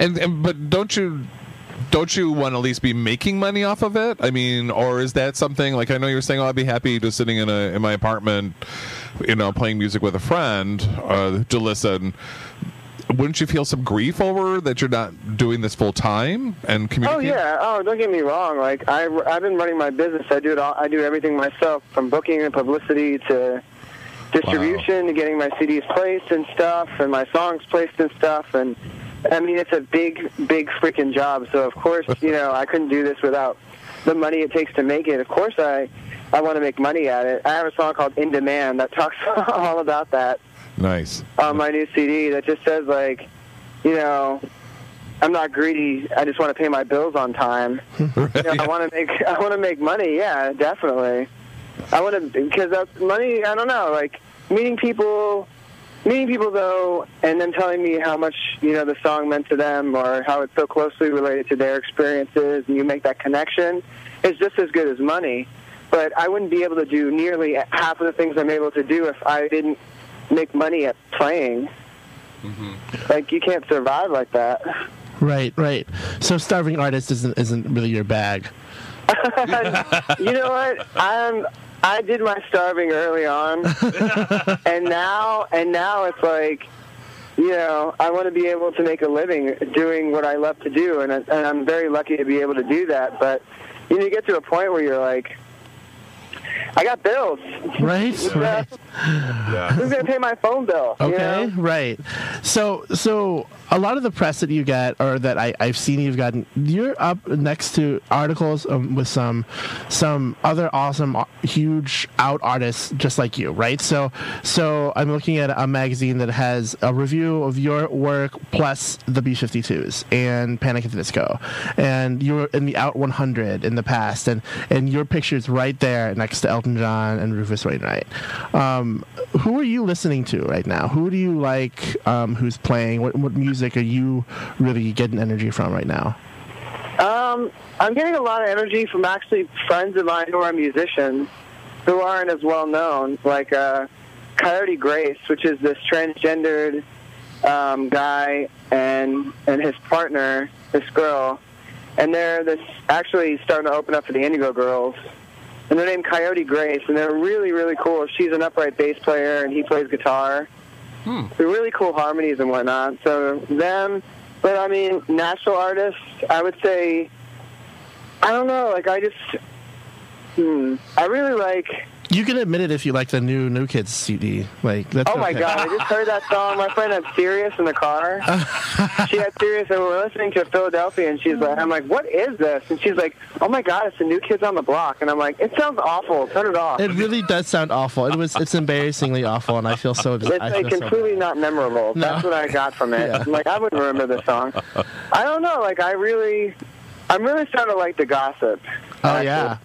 And, and but don't you don't you want to at least be making money off of it? I mean, or is that something like I know you're saying, "Oh, I'd be happy just sitting in a in my apartment, you know, playing music with a friend uh, to listen." Wouldn't you feel some grief over that you're not doing this full time and communicating? Oh yeah. Oh, don't get me wrong. Like I, I've been running my business. I do it all. I do everything myself, from booking and publicity to distribution to getting my CDs placed and stuff, and my songs placed and stuff. And I mean, it's a big, big freaking job. So of course, you know, I couldn't do this without the money it takes to make it. Of course, I, I want to make money at it. I have a song called "In Demand" that talks all about that Nice. on my new CD that just says like, you know, I'm not greedy. I just want to pay my bills on time. You know, I want to make I want to make money. Yeah, definitely. I want to because that's money. I don't know, like meeting people, meeting people though, and then telling me how much you know the song meant to them or how it's so closely related to their experiences, and you make that connection. Is just as good as money. But I wouldn't be able to do nearly half of the things I'm able to do if I didn't make money at playing. Mm-hmm. Like you can't survive like that. Right, right. So starving artist isn't isn't really your bag. you know what? I'm I did my starving early on, and now and now it's like, you know, I want to be able to make a living doing what I love to do, and, I- and I'm very lucky to be able to do that. But you know, you get to a point where you're like, I got bills. Right, right. Who's gonna pay my phone bill? you Okay, know? right. So, so a lot of the press that you get, or that I, I've seen you've gotten, you're up next to articles um, with some, some other awesome, uh, huge out artists just like you, right? So, so I'm looking at a magazine that has a review of your work plus the B52s and Panic at the Disco, and you were in the Out 100 in the past, and and your picture's right there next to Elton John and Rufus Wainwright. Um, who are you listening to right now? Who do you like? Um, who's playing? What, what music are you really getting energy from right now? Um, I'm getting a lot of energy from actually friends of mine who are musicians who aren't as well known, like uh, Coyote Grace, which is this transgendered um, guy and and his partner, this girl, and they're this actually starting to open up for the Indigo Girls. And they're named Coyote Grace, and they're really, really cool. She's an upright bass player, and he plays guitar. They're really cool harmonies and whatnot. So them, but I mean, national artists, I would say, I don't know. Like I just, hmm, I really like. You can admit it if you like the new New Kids CD. Like that's oh my okay. god! I just heard that song. My friend had Sirius in the car. she had Sirius, and we were listening to Philadelphia, and she's like, "I'm like, what is this?" And she's like, "Oh my god, it's the New Kids on the Block." And I'm like, "It sounds awful. Turn it off." It really does sound awful. It was. It's embarrassingly awful, and I feel so. It's I like feel so completely not memorable. That's what I got from it. Yeah. I'm like I wouldn't remember this song. I don't know. Like I really, I'm really starting to like the gossip. Oh yeah.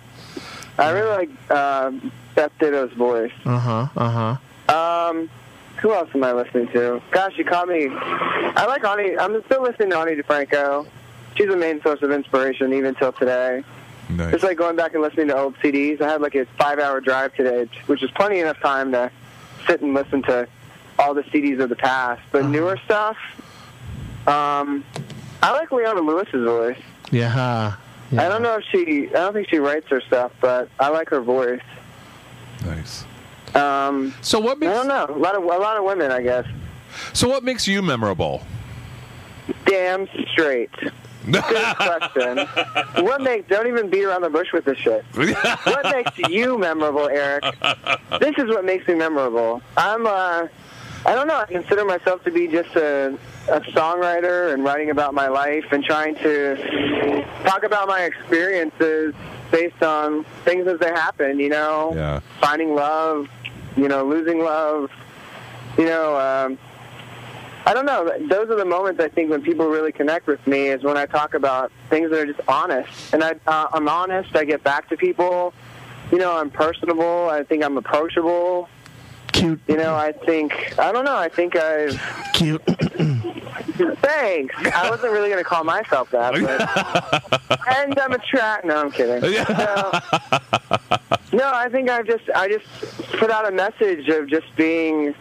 I really like uh, Beth Ditto's voice. Uh huh. Uh huh. Um, who else am I listening to? Gosh, you caught me. I like Ani. I'm still listening to Ani DiFranco. She's a main source of inspiration even till today. Nice. It's like going back and listening to old CDs. I had like a five-hour drive today, which is plenty enough time to sit and listen to all the CDs of the past. But newer stuff, um, I like Leona Lewis's voice. Yeah. I don't know if she. I don't think she writes her stuff, but I like her voice. Nice. Um, so what makes? I don't know. A lot of a lot of women, I guess. So what makes you memorable? Damn straight. Good question. what makes? Don't even beat around the bush with this shit. what makes you memorable, Eric? This is what makes me memorable. I'm uh, I don't know. I consider myself to be just a, a songwriter and writing about my life and trying to talk about my experiences based on things as they happen. You know, Yeah. finding love, you know, losing love. You know, um, I don't know. Those are the moments I think when people really connect with me is when I talk about things that are just honest. And I, uh, I'm honest. I get back to people. You know, I'm personable. I think I'm approachable. Cute. You know, I think I don't know. I think I've cute. Thanks. I wasn't really going to call myself that, but and I'm attract. No, I'm kidding. No, no, I think I've just I just put out a message of just being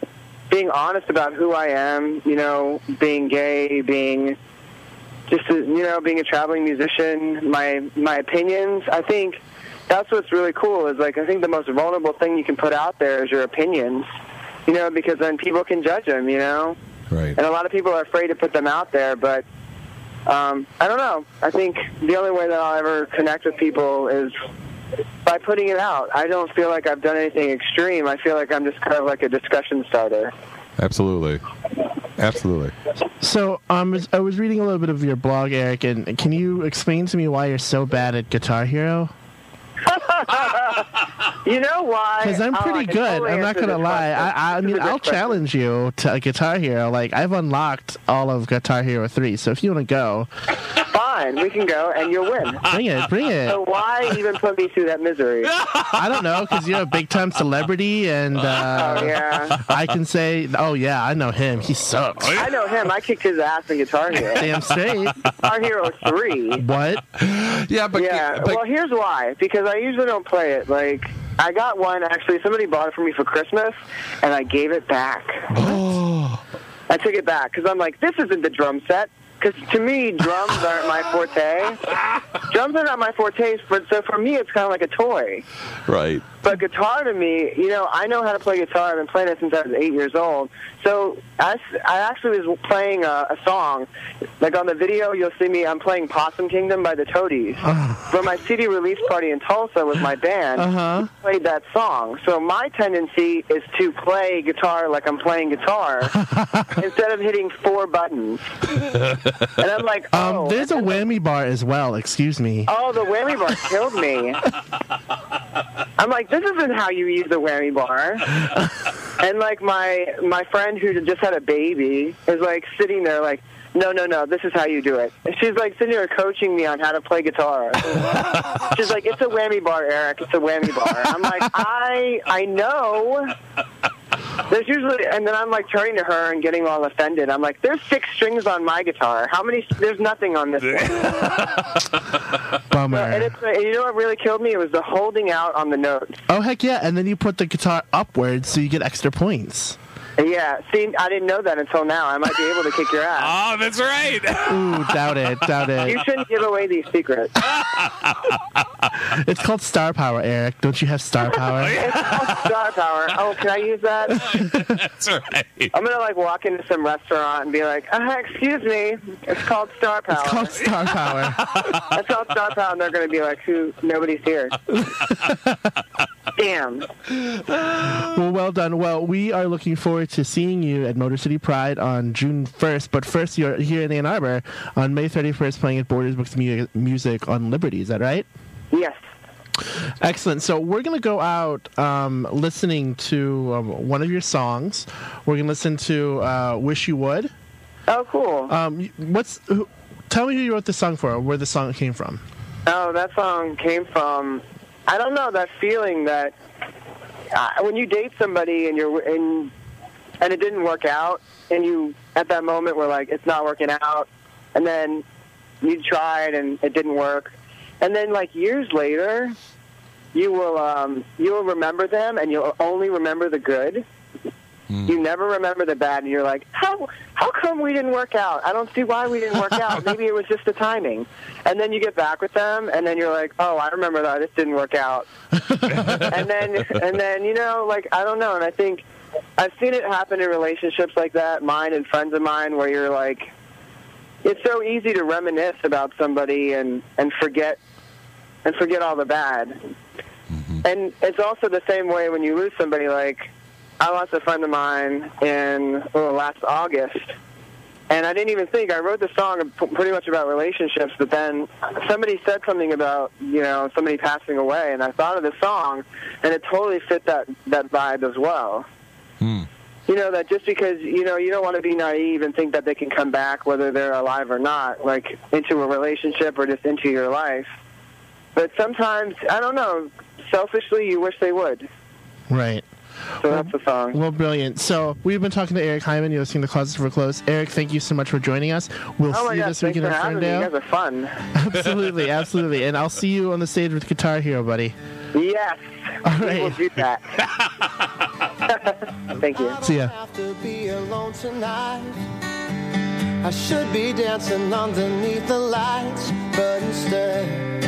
being honest about who I am. You know, being gay, being just you know being a traveling musician. My my opinions. I think that's what's really cool. Is like I think the most vulnerable thing you can put out there is your opinions. You know, because then people can judge them. You know. Right. And a lot of people are afraid to put them out there, but um, I don't know. I think the only way that I'll ever connect with people is by putting it out. I don't feel like I've done anything extreme. I feel like I'm just kind of like a discussion starter. Absolutely. Absolutely. So, um, I was reading a little bit of your blog, Eric, and can you explain to me why you're so bad at Guitar Hero? You know why? Because I'm Oh, pretty can good. I'm not gonna lie. I, I, I This is mean, I'll question. challenge you to a Guitar Hero. Like I've unlocked all of Guitar Hero three. So if you want to go, Fine, we can go, and you'll win. bring it, bring it. So why even put me through that misery? I don't know because you're a big time celebrity, and uh, Oh, yeah. I can say, oh yeah, I know him. He sucks. I know him. I kicked his ass in Guitar Hero. Damn straight. Guitar Hero 3. What? Yeah, but yeah. well, here's why. Because I usually don't play it. Like, I got one actually. Somebody bought it for me for Christmas, and I gave it back. I took it back because I'm like, this isn't the drum set. Because to me, drums aren't my forte. drums are not my forte. But so for me, it's kind of like a toy. Right. But guitar to me, you know, I know how to play guitar. I've been playing it since I was eight years old. So I, I actually was playing a, a song. Like on the video, you'll see me, I'm playing Possum Kingdom by the Toadies. For my CD release party in Tulsa with my band, Uh-huh. we played that song. So my tendency is to play guitar like I'm playing guitar instead of hitting four buttons. And I'm like, oh, Um, there's a whammy bar as well. Excuse me. Oh, the whammy bar killed me. I'm like, this isn't how you use the whammy bar. And like my my friend who just had a baby is like sitting there like, no, no, no, this is how you do it. And she's like sitting there coaching me on how to play guitar. she's like, it's a whammy bar, Eric. It's a whammy bar. I'm like, I I know. There's usually, and then I'm like turning to her and getting all offended. I'm like, "There's six strings on my guitar. How many? There's nothing on this one." Bummer. And it's and you know what really killed me? It was the holding out on the notes. Oh heck yeah! And then you put the guitar upwards so you get extra points. Yeah, see, I didn't know that until now. I might be able to kick your ass. Oh, that's right. Ooh, doubt it, doubt it. You shouldn't give away these secrets. It's called star power, Eric. Don't you have star power? It's called star power. Oh, can I use that? That's right. I'm gonna like walk into some restaurant and be like, uh, "Excuse me, it's called star power." It's called star power. That's called star power, and they're gonna be like, "Who? Nobody's here." Damn. Well, well done. Well, we are looking forward to seeing you at Motor City Pride on June 1st. But first, you're here in Ann Arbor on May 31st playing at Borders Books Mu- Music on Liberty. Is that right? Yes. Excellent. So we're going to go out um, listening to um, one of your songs. We're going to listen to uh, "Wish You Would." Oh, cool. Um, what's? Who, tell me who you wrote the song for. Or where the song came from. Oh, that song came from I don't know that feeling that uh, when you date somebody and you're and and it didn't work out, and you at that moment were like, it's not working out, and then you tried and it didn't work, and then like years later, you will um, you will remember them and you'll only remember the good. Mm. You never remember the bad, and you're like, how how come we didn't work out? I don't see why we didn't work out. Maybe it was just the timing. And then you get back with them, and then you're like, oh, I remember that. This didn't work out. and then and then you know, like I don't know. And I think I've seen it happen in relationships like that, mine and friends of mine, where you're like, it's so easy to reminisce about somebody and and forget and forget all the bad. Mm-hmm. And it's also the same way when you lose somebody. Like I lost a friend of mine in well, last August, and I didn't even think. I wrote the song pretty much about relationships, but then somebody said something about you know somebody passing away, and I thought of the song, and it totally fit that that vibe as well. Hmm. You know that just because you know you don't want to be naive and think that they can come back whether they're alive or not, like into a relationship or just into your life. But sometimes I don't know. Selfishly, you wish they would. Right. So that's the song. Well, brilliant. So we've been talking to Eric Himan. You're listening to Closets for Clothes. Eric, thank you so much for joining us. We'll oh my see you God, this weekend for at having. You guys are fun. absolutely, absolutely. And I'll see you on the stage with Guitar Hero, buddy. Yes. All We right. will do that. Thank you. See ya. have to be alone tonight. I should be dancing underneath the lights, but instead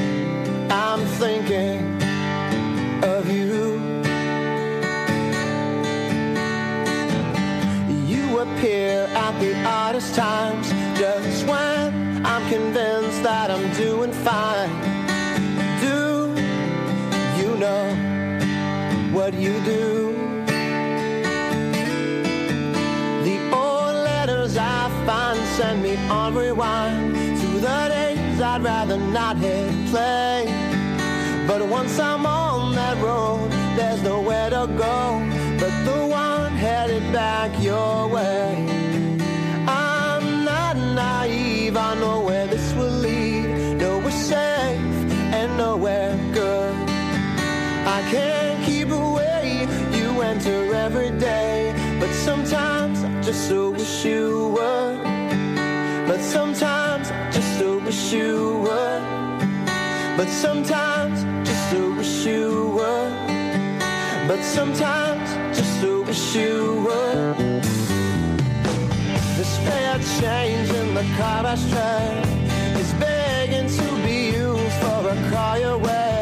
I'm thinking appear at the oddest times, just when I'm convinced that I'm doing fine. Do you know what you do? The old letters I find send me on rewind to the days I'd rather not hit play. But once I'm on that road, there's nowhere to go back your way. I'm not naive, I know where this will lead. Nowhere safe and nowhere good. I can't keep away, you enter every day. But sometimes I just so wish you would. But sometimes I just so wish you would. But sometimes just so wish you would. But sometimes just so wish you. The spare change in the car ashtray is begging to be used for a car away.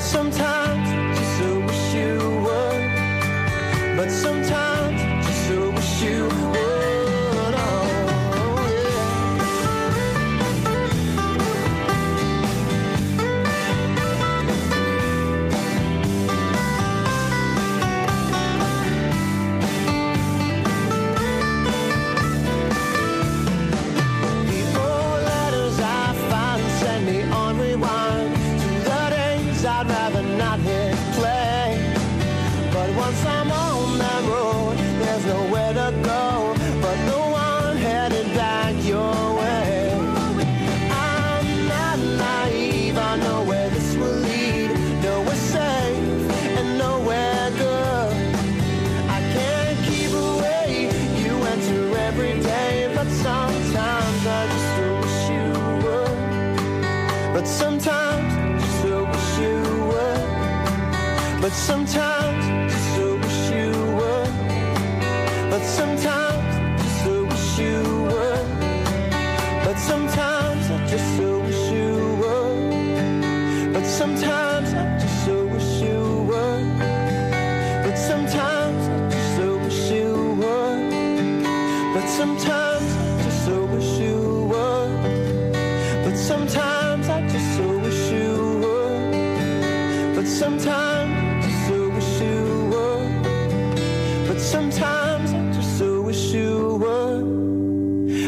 Sometimes just so wish you would. But sometimes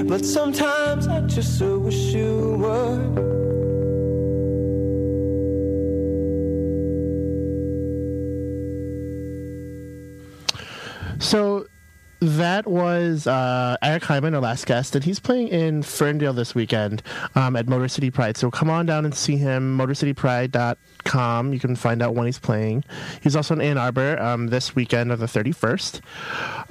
But sometimes I just so wish you would. So that was uh, Eric Himan, our last guest, and he's playing in Ferndale this weekend um, at Motor City Pride. So come on down and see him, motorcitypride.com. You can find out when he's playing. He's also in Ann Arbor um, this weekend of the 31st.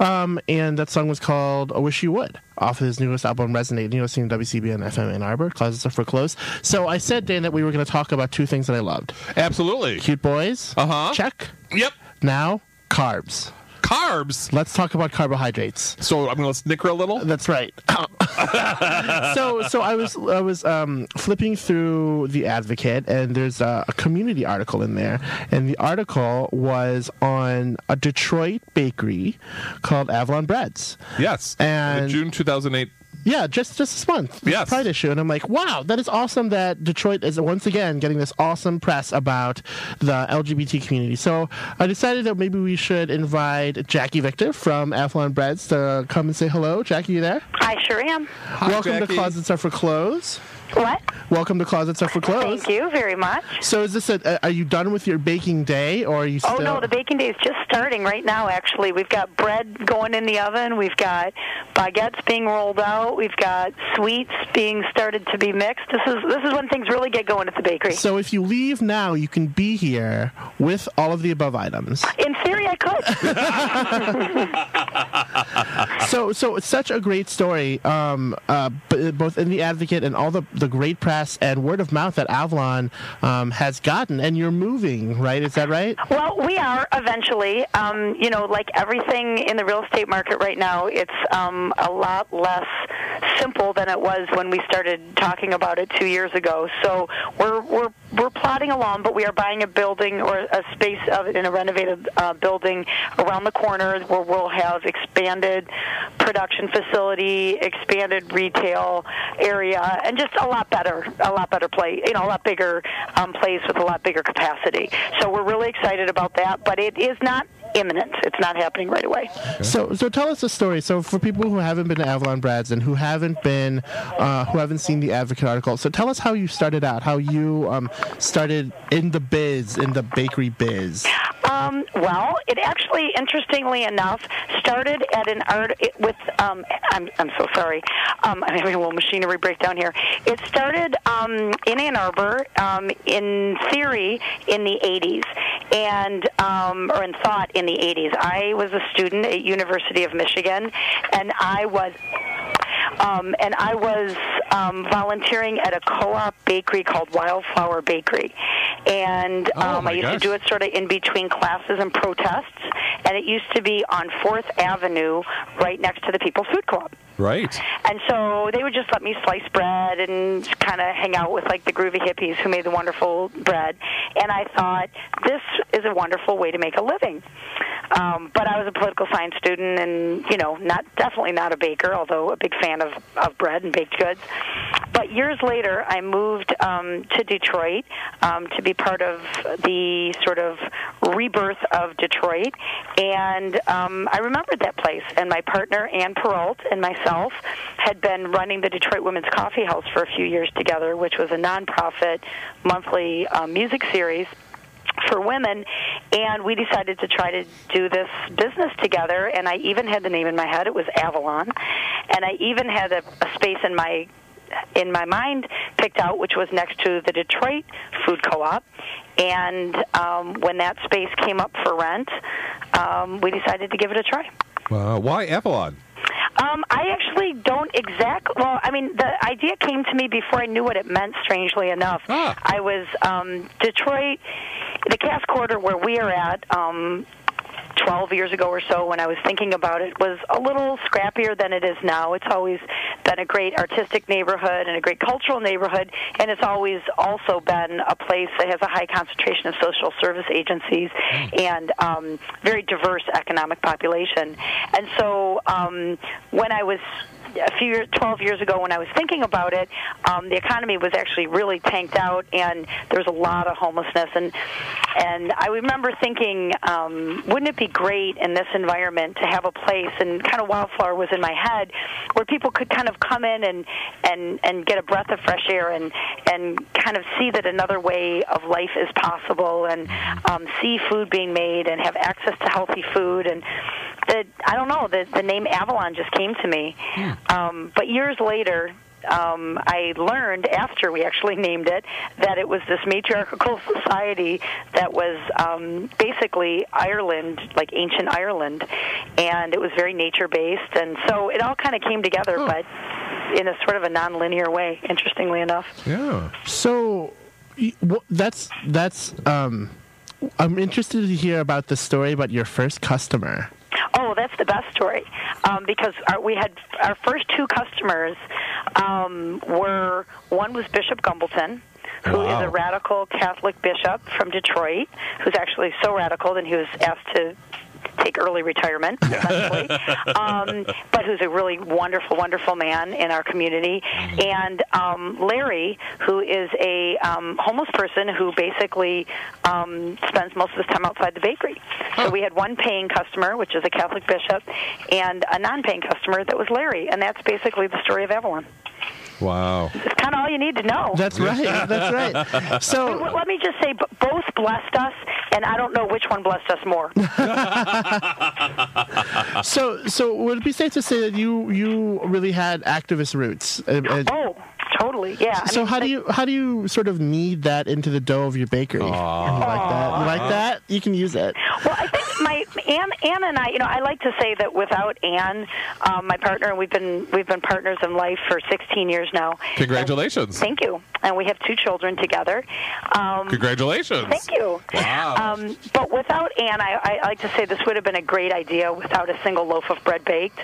Um, and that song was called I Wish You Would off of his newest album, Resonate. You're listening to WCBN FM Ann Arbor, Closets Are for Clothes. So I said, Dan, that we were going to talk about two things that I loved. Absolutely. Cute boys. Uh huh. Check. Yep. Now, carbs. Carbs. Let's talk about carbohydrates. So I'm going to snicker a little. That's right. so so I was I was um, flipping through the Advocate, and there's a, a community article in there, and the article was on a Detroit bakery called Avalon Breads. Yes. And June 2008 Yeah, just just this month. This Yes. Pride issue, and I'm like, wow, that is awesome. That Detroit is once again getting this awesome press about the LGBT community. So I decided that maybe we should invite Jackie Victor from Avalon Breads to come and say hello. Jackie, you there? I sure am. Welcome to Closets Are for Clothes. What? Welcome to Closets Are for Clothes. Thank you very much. So is this a, are you done with your baking day, or are you still? Oh no, the baking day is just starting right now. Actually, we've got bread going in the oven. We've got baguettes being rolled out. We've got sweets being started to be mixed. This is this is when things really get going at the bakery. So if you leave now, you can be here with all of the above items. In theory, I could. so so it's such a great story um, uh, both in the advocate and all the, the great press and word of mouth that avalon um, has gotten and you're moving right is that right Well, we are eventually. Um, you know, like everything in the real estate market right now, it's um, a lot less simple than it was when we started talking about it two years ago. So we're we're we're plodding along, but we are buying a building or a space of in a renovated uh, building around the corner where we'll have expanded production facility, expanded retail area, and just a lot better, a lot better place. You know, a lot bigger um, place with a lot bigger capacity. So we're really excited about that, but it is not imminent. It's not happening right away. so so tell us a story so for people who haven't been to avalon breads and who haven't been uh, who haven't seen the advocate article so tell us how you started out how you um, started in the biz in the bakery biz Um, well, it actually, interestingly enough, started at an art it, with. Um, I'm I'm so sorry. Um, I'm having a little machinery breakdown here. It started um, in Ann Arbor, um, in theory, in the 80s, and um, or in thought in the 80s. I was a student at University of Michigan, and I was um, and I was um, volunteering at a co-op bakery called Wildflower Bakery, and Oh, um, I used gosh. to do it sort of in between classes and protests, and it used to be on Fourth Avenue, right next to the People's Food Co-op. Right. And so they would just let me slice bread and kind of hang out with like the groovy hippies who made the wonderful bread. And I thought this is a wonderful way to make a living. Um, but I was a political science student, and you know, not definitely not a baker, although a big fan of of bread and baked goods. But years later, I moved um, to Detroit um, to be part of the sort of rebirth of Detroit, and um, I remembered that place. And my partner Ann Perrault and myself had been running the Detroit Women's Coffee House for a few years together, which was a nonprofit monthly um, music series for women. And we decided to try to do this business together. And I even had the name in my head. It was Avalon. And I even had a, a space in my in my mind picked out which was next to the Detroit Food Co-op. And um, when that space came up for rent um, we decided to give it a try. Uh, why Avalon? Um, I actually don't exact. Well, I mean, the idea came to me before I knew what it meant. Strangely enough, I was um, Detroit, the Cass Corridor, where we are at. Um, 12 years ago or so when I was thinking about it was a little scrappier than it is now. It's always been a great artistic neighborhood and a great cultural neighborhood and it's always also been a place that has a high concentration of social service agencies and um, very diverse economic population. And so um, when I was a few years, 12 years ago when I was thinking about it, um, the economy was actually really tanked out, and there was a lot of homelessness. And and I remember thinking, um, wouldn't it be great in this environment to have a place? And kind of Wildflower was in my head, where people could kind of come in and and and get a breath of fresh air and and kind of see that another way of life is possible, and um, see food being made and have access to healthy food and the I don't know the the name Avalon just came to me. Um, but years later. Um, I learned after we actually named it that it was this matriarchal society that was um, basically Ireland, like ancient Ireland, and it was very nature based, and so it all kind of came together, but in a sort of a non-linear way. Interestingly enough. Yeah. So y- wh- that's that's um I'm interested to hear about the story about your first customer. Oh, that's the best story um, because our, we had our first two customers um, were one was Bishop Gumbleton. who is Wow. a radical Catholic bishop from Detroit, who's actually so radical that he was asked to take early retirement, essentially. um, but who's a really wonderful, wonderful man in our community. And um, Larry, who is a um, homeless person who basically um, spends most of his time outside the bakery. So we had one paying customer, which is a Catholic bishop, and a non-paying customer that was Larry, and that's basically the story of Avalon. Wow. It's kind of all you need to know. That's right. That's right. So let me just say, both blessed us, and I don't know which one blessed us more. so so would it be safe to say that you you really had activist roots? Uh, uh, oh, totally. Yeah. I so mean, how do you how do you sort of knead that into the dough of your bakery? You like that? You like that? You can use it. Well, I think my Anne, Anne and I, you know, I like to say that without Anne, um, my partner, and we've been we've been partners in life for 16 years now. Congratulations. Thank you. And we have two children together. Um, Congratulations. Thank you. Wow. Um, but without Anne, I, I like to say this would have been a great idea without a single loaf of bread baked.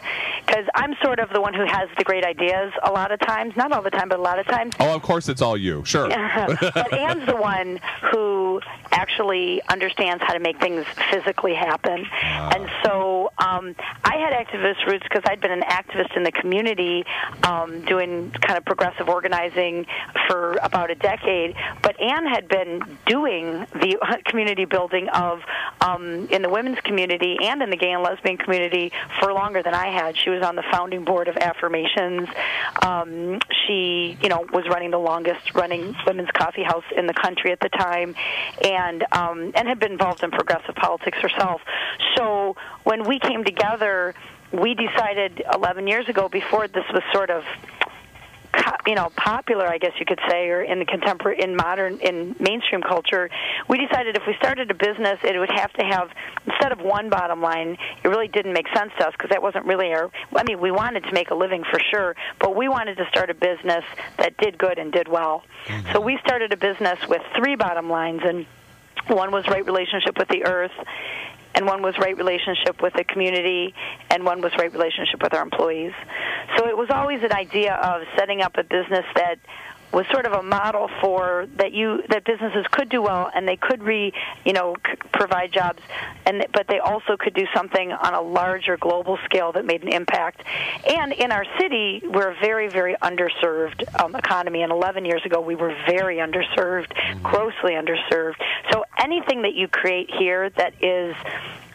Because I'm sort of the one who has the great ideas a lot of times. Not all the time, but a lot of times. Oh, of course, it's all you. Sure. but Anne's the one who actually understands how to make things physically happen. And so um, I had activist roots because I'd been an activist in the community um, doing kind of progressive organizing for about a decade. But Anne had been doing the community building of um, in the women's community and in the gay and lesbian community for longer than I had. She was on the founding board of Affirmations. Um, she, you know, was running the longest running women's coffee house in the country at the time, and um, and had been involved in progressive politics herself. So when we came together, we decided 11 years ago, before this was sort of you know popular i guess you could say or in the contemporary in modern in mainstream culture we decided if we started a business it would have to have instead of one bottom line it really didn't make sense to us because that wasn't really our i mean we wanted to make a living for sure but we wanted to start a business that did good and did well. Mm-hmm. So we started a business with three bottom lines and one was right relationship with the earth and one was right relationship with the community, and one was right relationship with our employees. So it was always an idea of setting up a business that was sort of a model for that you that businesses could do well and they could re you know c- provide jobs. And but they also could do something on a larger global scale that made an impact. And in our city we're a very very underserved um, economy. And 11 years ago we were very underserved grossly underserved. So anything that you create here that is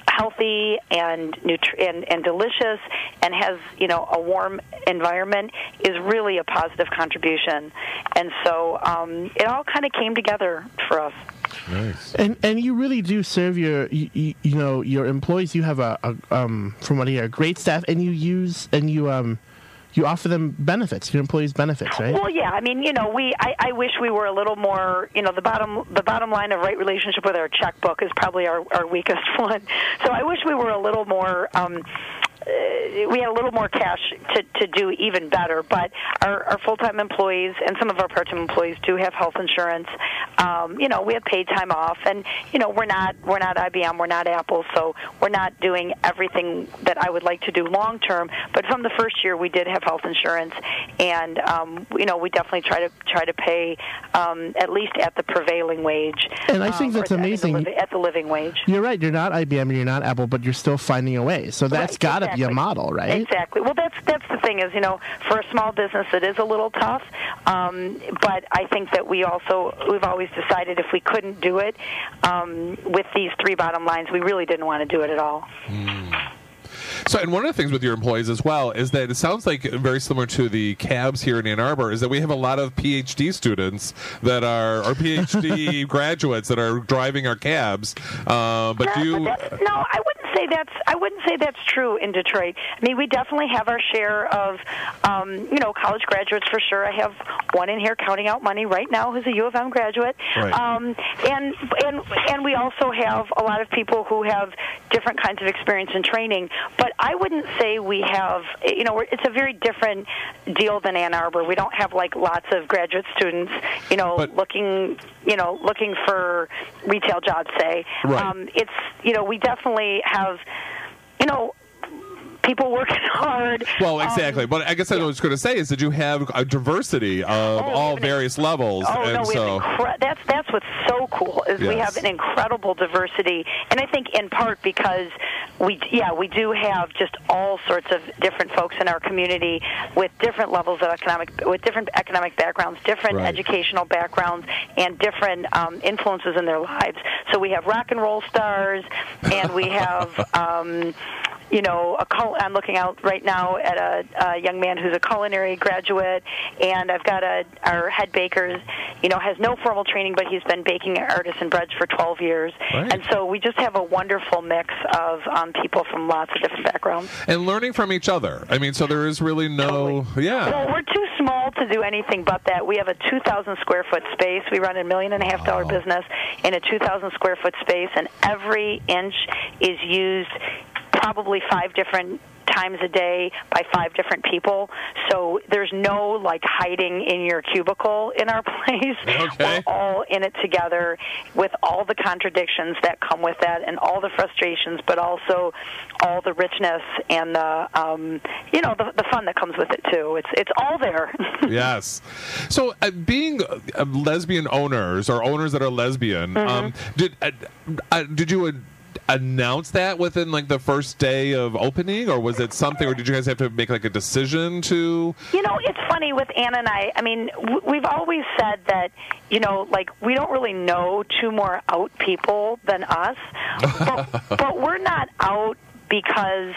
healthy and nutri- and, and delicious and has you know a warm environment is really a positive contribution and so um, it all kind of came together for us Nice. And and you really do serve your you, you, you know your employees. You have a, a um from what I hear a great staff, and you use and you um you offer them benefits. Your employees benefits, right? Well, yeah. I mean, you know, we. I, I wish we were a little more. You know, the bottom the bottom line of right relationship with our checkbook is probably our our weakest one. So I wish we were a little more. Um, uh, we had a little more cash to, to do even better, but our, our full-time employees and some of our part-time employees do have health insurance. Um, you know, we have paid time off, and you know, we're not we're not IBM, we're not Apple, so we're not doing everything that I would like to do long term. But from the first year, we did have health insurance, and um, you know, we definitely try to try to pay um, at least at the prevailing wage. And I think um, that's the- amazing. At the, livi- at the living wage. You're right. You're not IBM you're not Apple, but you're still finding a way. So that's Right, got to be a exactly. model, right? Exactly. Well, that's that's the thing is, you know, for a small business, it is a little tough. Um, but I think that we also we've always decided if we couldn't do it um, with these three bottom lines, we really didn't want to do it at all. So, and one of the things with your employees as well is that it sounds like very similar to the cabs here in Ann Arbor is that we have a lot of PhD students that are, or PhD graduates that are driving our cabs. Uh, but do you, No, I wouldn't say that's I wouldn't say that's true in Detroit. I mean, we definitely have our share of um, you know college graduates for sure. I have one in here counting out money right now who's a U of M graduate, Right. um, and and and we also have a lot of people who have different kinds of experience and training. But I wouldn't say we have you know it's a very different deal than Ann Arbor. We don't have like lots of graduate students you know looking you know looking for retail jobs say. Right. Um, it's you know we definitely have you know people working hard. Well, Um, exactly. but I guess what I was going to say is that you have a diversity of all various levels, Oh and no, so incre- that's that's what's so cool is we have an incredible diversity, and I think in part because we yeah we do have just all sorts of different folks in our community with different levels of economic with different economic backgrounds, different Right. educational backgrounds, and different um, influences in their lives. So we have rock and roll stars, and we have. Um, you know, a cul- I'm looking out right now at a, a young man who's a culinary graduate, and I've got a our head baker, you know, has no formal training, but he's been baking artisan breads for 12 years, Right. and so we just have a wonderful mix of um, people from lots of different backgrounds. and learning from each other. I mean, so there is really no, yeah. Well, we're too small to do anything but that. We have a 2,000 square foot space. We run a million and a half dollar business in a 2,000 square foot space, and every inch is used probably five different times a day by five different people. So there's no like hiding in your cubicle in our place. Okay. We're all in it together with all the contradictions that come with that and all the frustrations, but also all the richness and the um, you know the, the fun that comes with it too. It's it's all there. yes. So, uh, being uh, lesbian owners or owners that are lesbian, Mm-hmm. um, did uh, uh, did you? Announce that within like the first day of opening or was it something or did you guys have to make like a decision to You know, it's funny with Anna and I. I mean, we've always said that, you know, like we don't really know two more out people than us, but, but we're not out because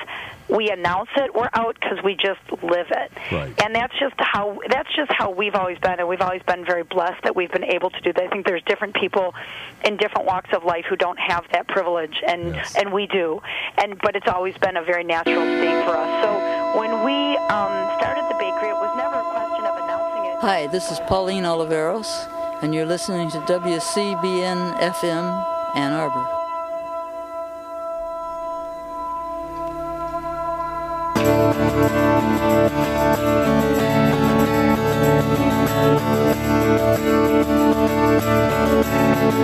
we announce it. We're out because we just live it, Right. and that's just how that's just how we've always been, and we've always been very blessed that we've been able to do that. I think there's different people in different walks of life who don't have that privilege, and and we do, and but it's always been a very natural state for us. So when we um, started the bakery, it was never a question of announcing it. Hi, this is Pauline Oliveros, and you're listening to WCBN FM Ann Arbor.